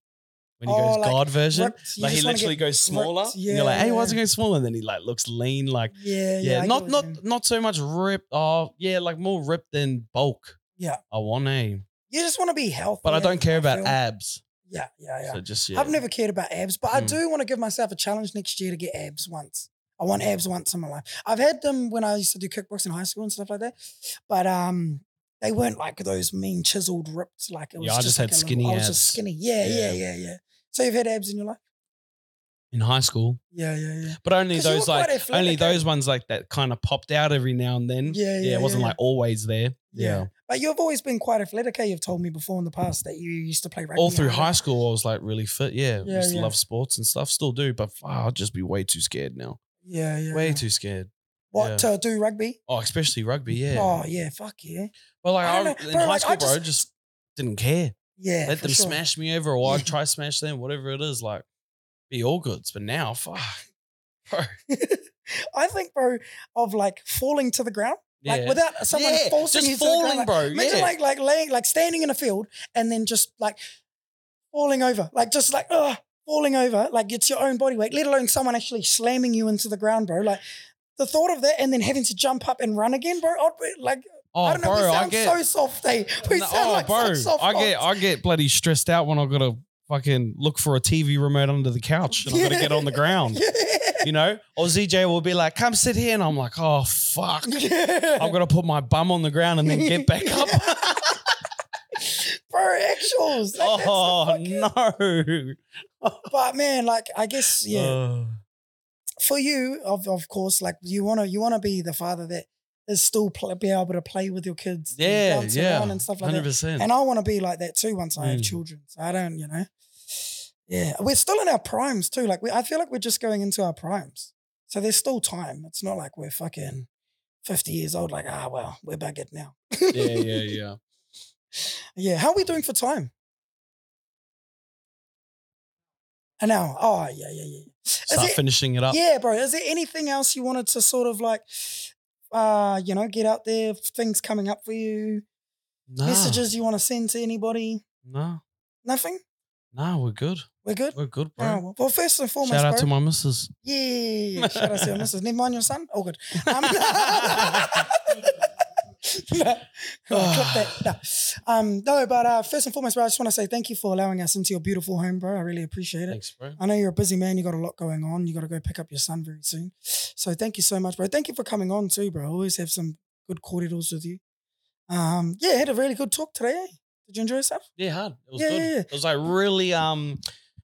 when he Oh, goes like God version. ripped. Like he literally get goes smaller. ripped. and you're like, Yeah, hey, why is he going smaller? And then he like looks lean. Like, Yeah, yeah. yeah, not not mean. not so much ripped. Oh, yeah, like more ripped than bulk. Yeah. I want a, You just want to be healthy. but I don't care about feel. abs. Yeah, yeah, yeah. So just yeah. I've never cared about abs, but I Mm. do want to give myself a challenge next year to get abs once. I want abs once in my life. I've had them when I used to do kickbox in high school and stuff like that, but um, they weren't like those mean chiseled ripped. Like it was Yeah, I just like had a little- skinny I was just abs. skinny. Yeah, yeah, Yeah. yeah, yeah. So you've had abs in your life? in high school, Yeah, yeah, yeah. but only 'Cause you those were quite like athletic, only eh? those ones like that kind of popped out every now and then. Yeah, yeah, yeah. It wasn't yeah, like always there. Yeah. But you've always been quite athletic. eh? You've told me before in the past that you used to play rugby. all through high school, I was like really fit. Yeah, Yeah, used to yeah. love sports and stuff. Still do, but fuck, I'd just be way too scared now. Yeah, yeah. Way too scared. What yeah. to do rugby? Oh, especially rugby. Yeah. Oh yeah, fuck yeah. well, like I I don't know, in bro, high like, I school, bro, just didn't care. Yeah. Let them sure. smash me over, or I'd try smash them, whatever it is. Like, be all goods. But now, fuck, bro. I think, bro, of like falling to the ground, Yeah. like without someone yeah, forcing just you to the ground. falling, Like, bro. imagine yeah. like like laying, like standing in a field and then just like falling over, like just like ugh, falling over, like it's your own body weight. Let alone someone actually slamming you into the ground, bro. Like the thought of that, and then having to jump up and run again, bro. I'd be, like oh, I don't know, bro, we I sound get. so soft, eh? We sound oh, like bro, soft I get. I get bloody stressed out when I gotta fucking look for a TV remote under the couch and I gotta get on the ground. Yeah. You know, or ZJ will be like, "Come sit here," and I'm like, "Oh fuck." Yeah. I've got to put my bum on the ground and then get back up. bro, actuals. Like, oh no. But man, like I guess yeah, Uh, for you, of of course, like you wanna you wanna be the father that is still pl- be able to play with your kids, yeah, bounce yeah, and stuff like hundred that. And I want to be like that too once I have Mm. children. So I don't, you know, yeah, we're still in our primes too. Like we, I feel like we're just going into our primes, so there's still time. It's not like we're fucking fifty years old. Like ah, well, we're buggered now. Yeah, yeah, yeah. yeah. How are we doing for time? An hour. Oh yeah, yeah, yeah. Start it- finishing it up. Yeah, bro. Is there anything else you wanted to sort of like, uh, you know, get out there? Things coming up for you? Nah, Messages you want to send to anybody? Nah, Nothing. nah, we're good. We're good. We're good, bro. Oh, well, well, first and foremost, Shout out bro. to my missus. yeah, shout out to your missus. Never mind your son. All good. Um, clip that. No. Um, no, but uh, first and foremost, bro, I just want to say thank you for allowing us into your beautiful home, bro. I really appreciate it. Thanks, bro. I know you're a busy man. You got a lot going on. You got to go pick up your son very soon. So thank you so much, bro. Thank you for coming on too, bro. I always have some good cordials with you. Um, yeah, had a really good talk today. eh? Did you enjoy yourself? Yeah, hard. It was Yeah, good. yeah, yeah. It was like really um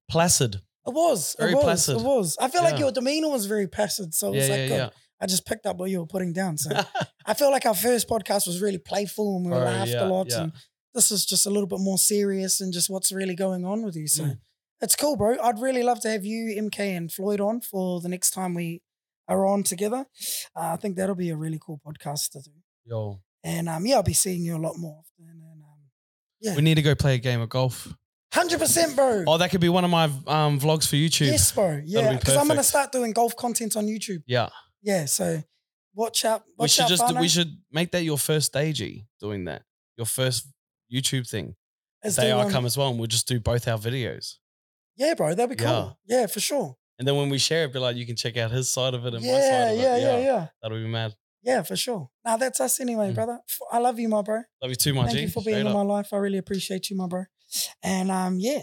placid. It was. Very it was. placid. It was. I feel like your demeanor was very placid. So it was Yeah, like yeah, good. I just picked up what you were putting down. So I feel like our first podcast was really playful and we Bro, laughed yeah, a lot. yeah. And this is just a little bit more serious and just what's really going on with you. So Mm. it's cool, bro. I'd really love to have you, MK, and Floyd on for the next time we are on together. Uh, I think that'll be a really cool podcast to do. Yo, And um, yeah, I'll be seeing you a lot more often. And um, yeah, we need to go play a game of golf. hundred percent, bro. Oh, that could be one of my um vlogs for YouTube. yes, bro. Yeah, because I'm gonna start doing golf content on YouTube. Yeah. Yeah, so watch out. we should out, just we should make that your first stagey doing that. Your first YouTube thing. Is They are come as well, and we'll just do both our videos. Yeah, bro, that'd be cool. Yeah, for sure. And then when we share it, be like, you can check out his side of it and my side Yeah, of it. yeah, yeah, yeah. That'll be mad. Yeah, for sure. Now that's us anyway, Mm. brother. I love you, my bro. Love you too, my G. Thank G. you for Straight being in up. my life. I really appreciate you, my bro. And um, yeah.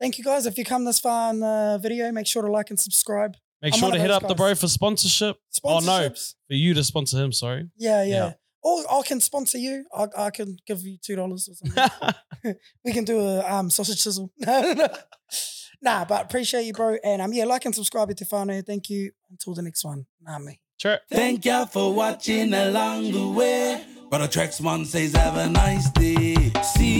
Thank you guys. If you come this far in the video, make sure to like and subscribe. Make I'm sure to hit those up the bro for sponsorship. Oh, no. For you to sponsor him, sorry. Yeah, yeah. Yeah. Or I can sponsor you. I, I can give you two dollars or something. we can do a um sausage sizzle. No, no, no. Nah, but appreciate you, bro. And um, yeah, like and subscribe to Fano. Thank you. Until the next one. Nah, me. sure. Thank y'all for watching along the way. Brother Trexman says have a nice day. See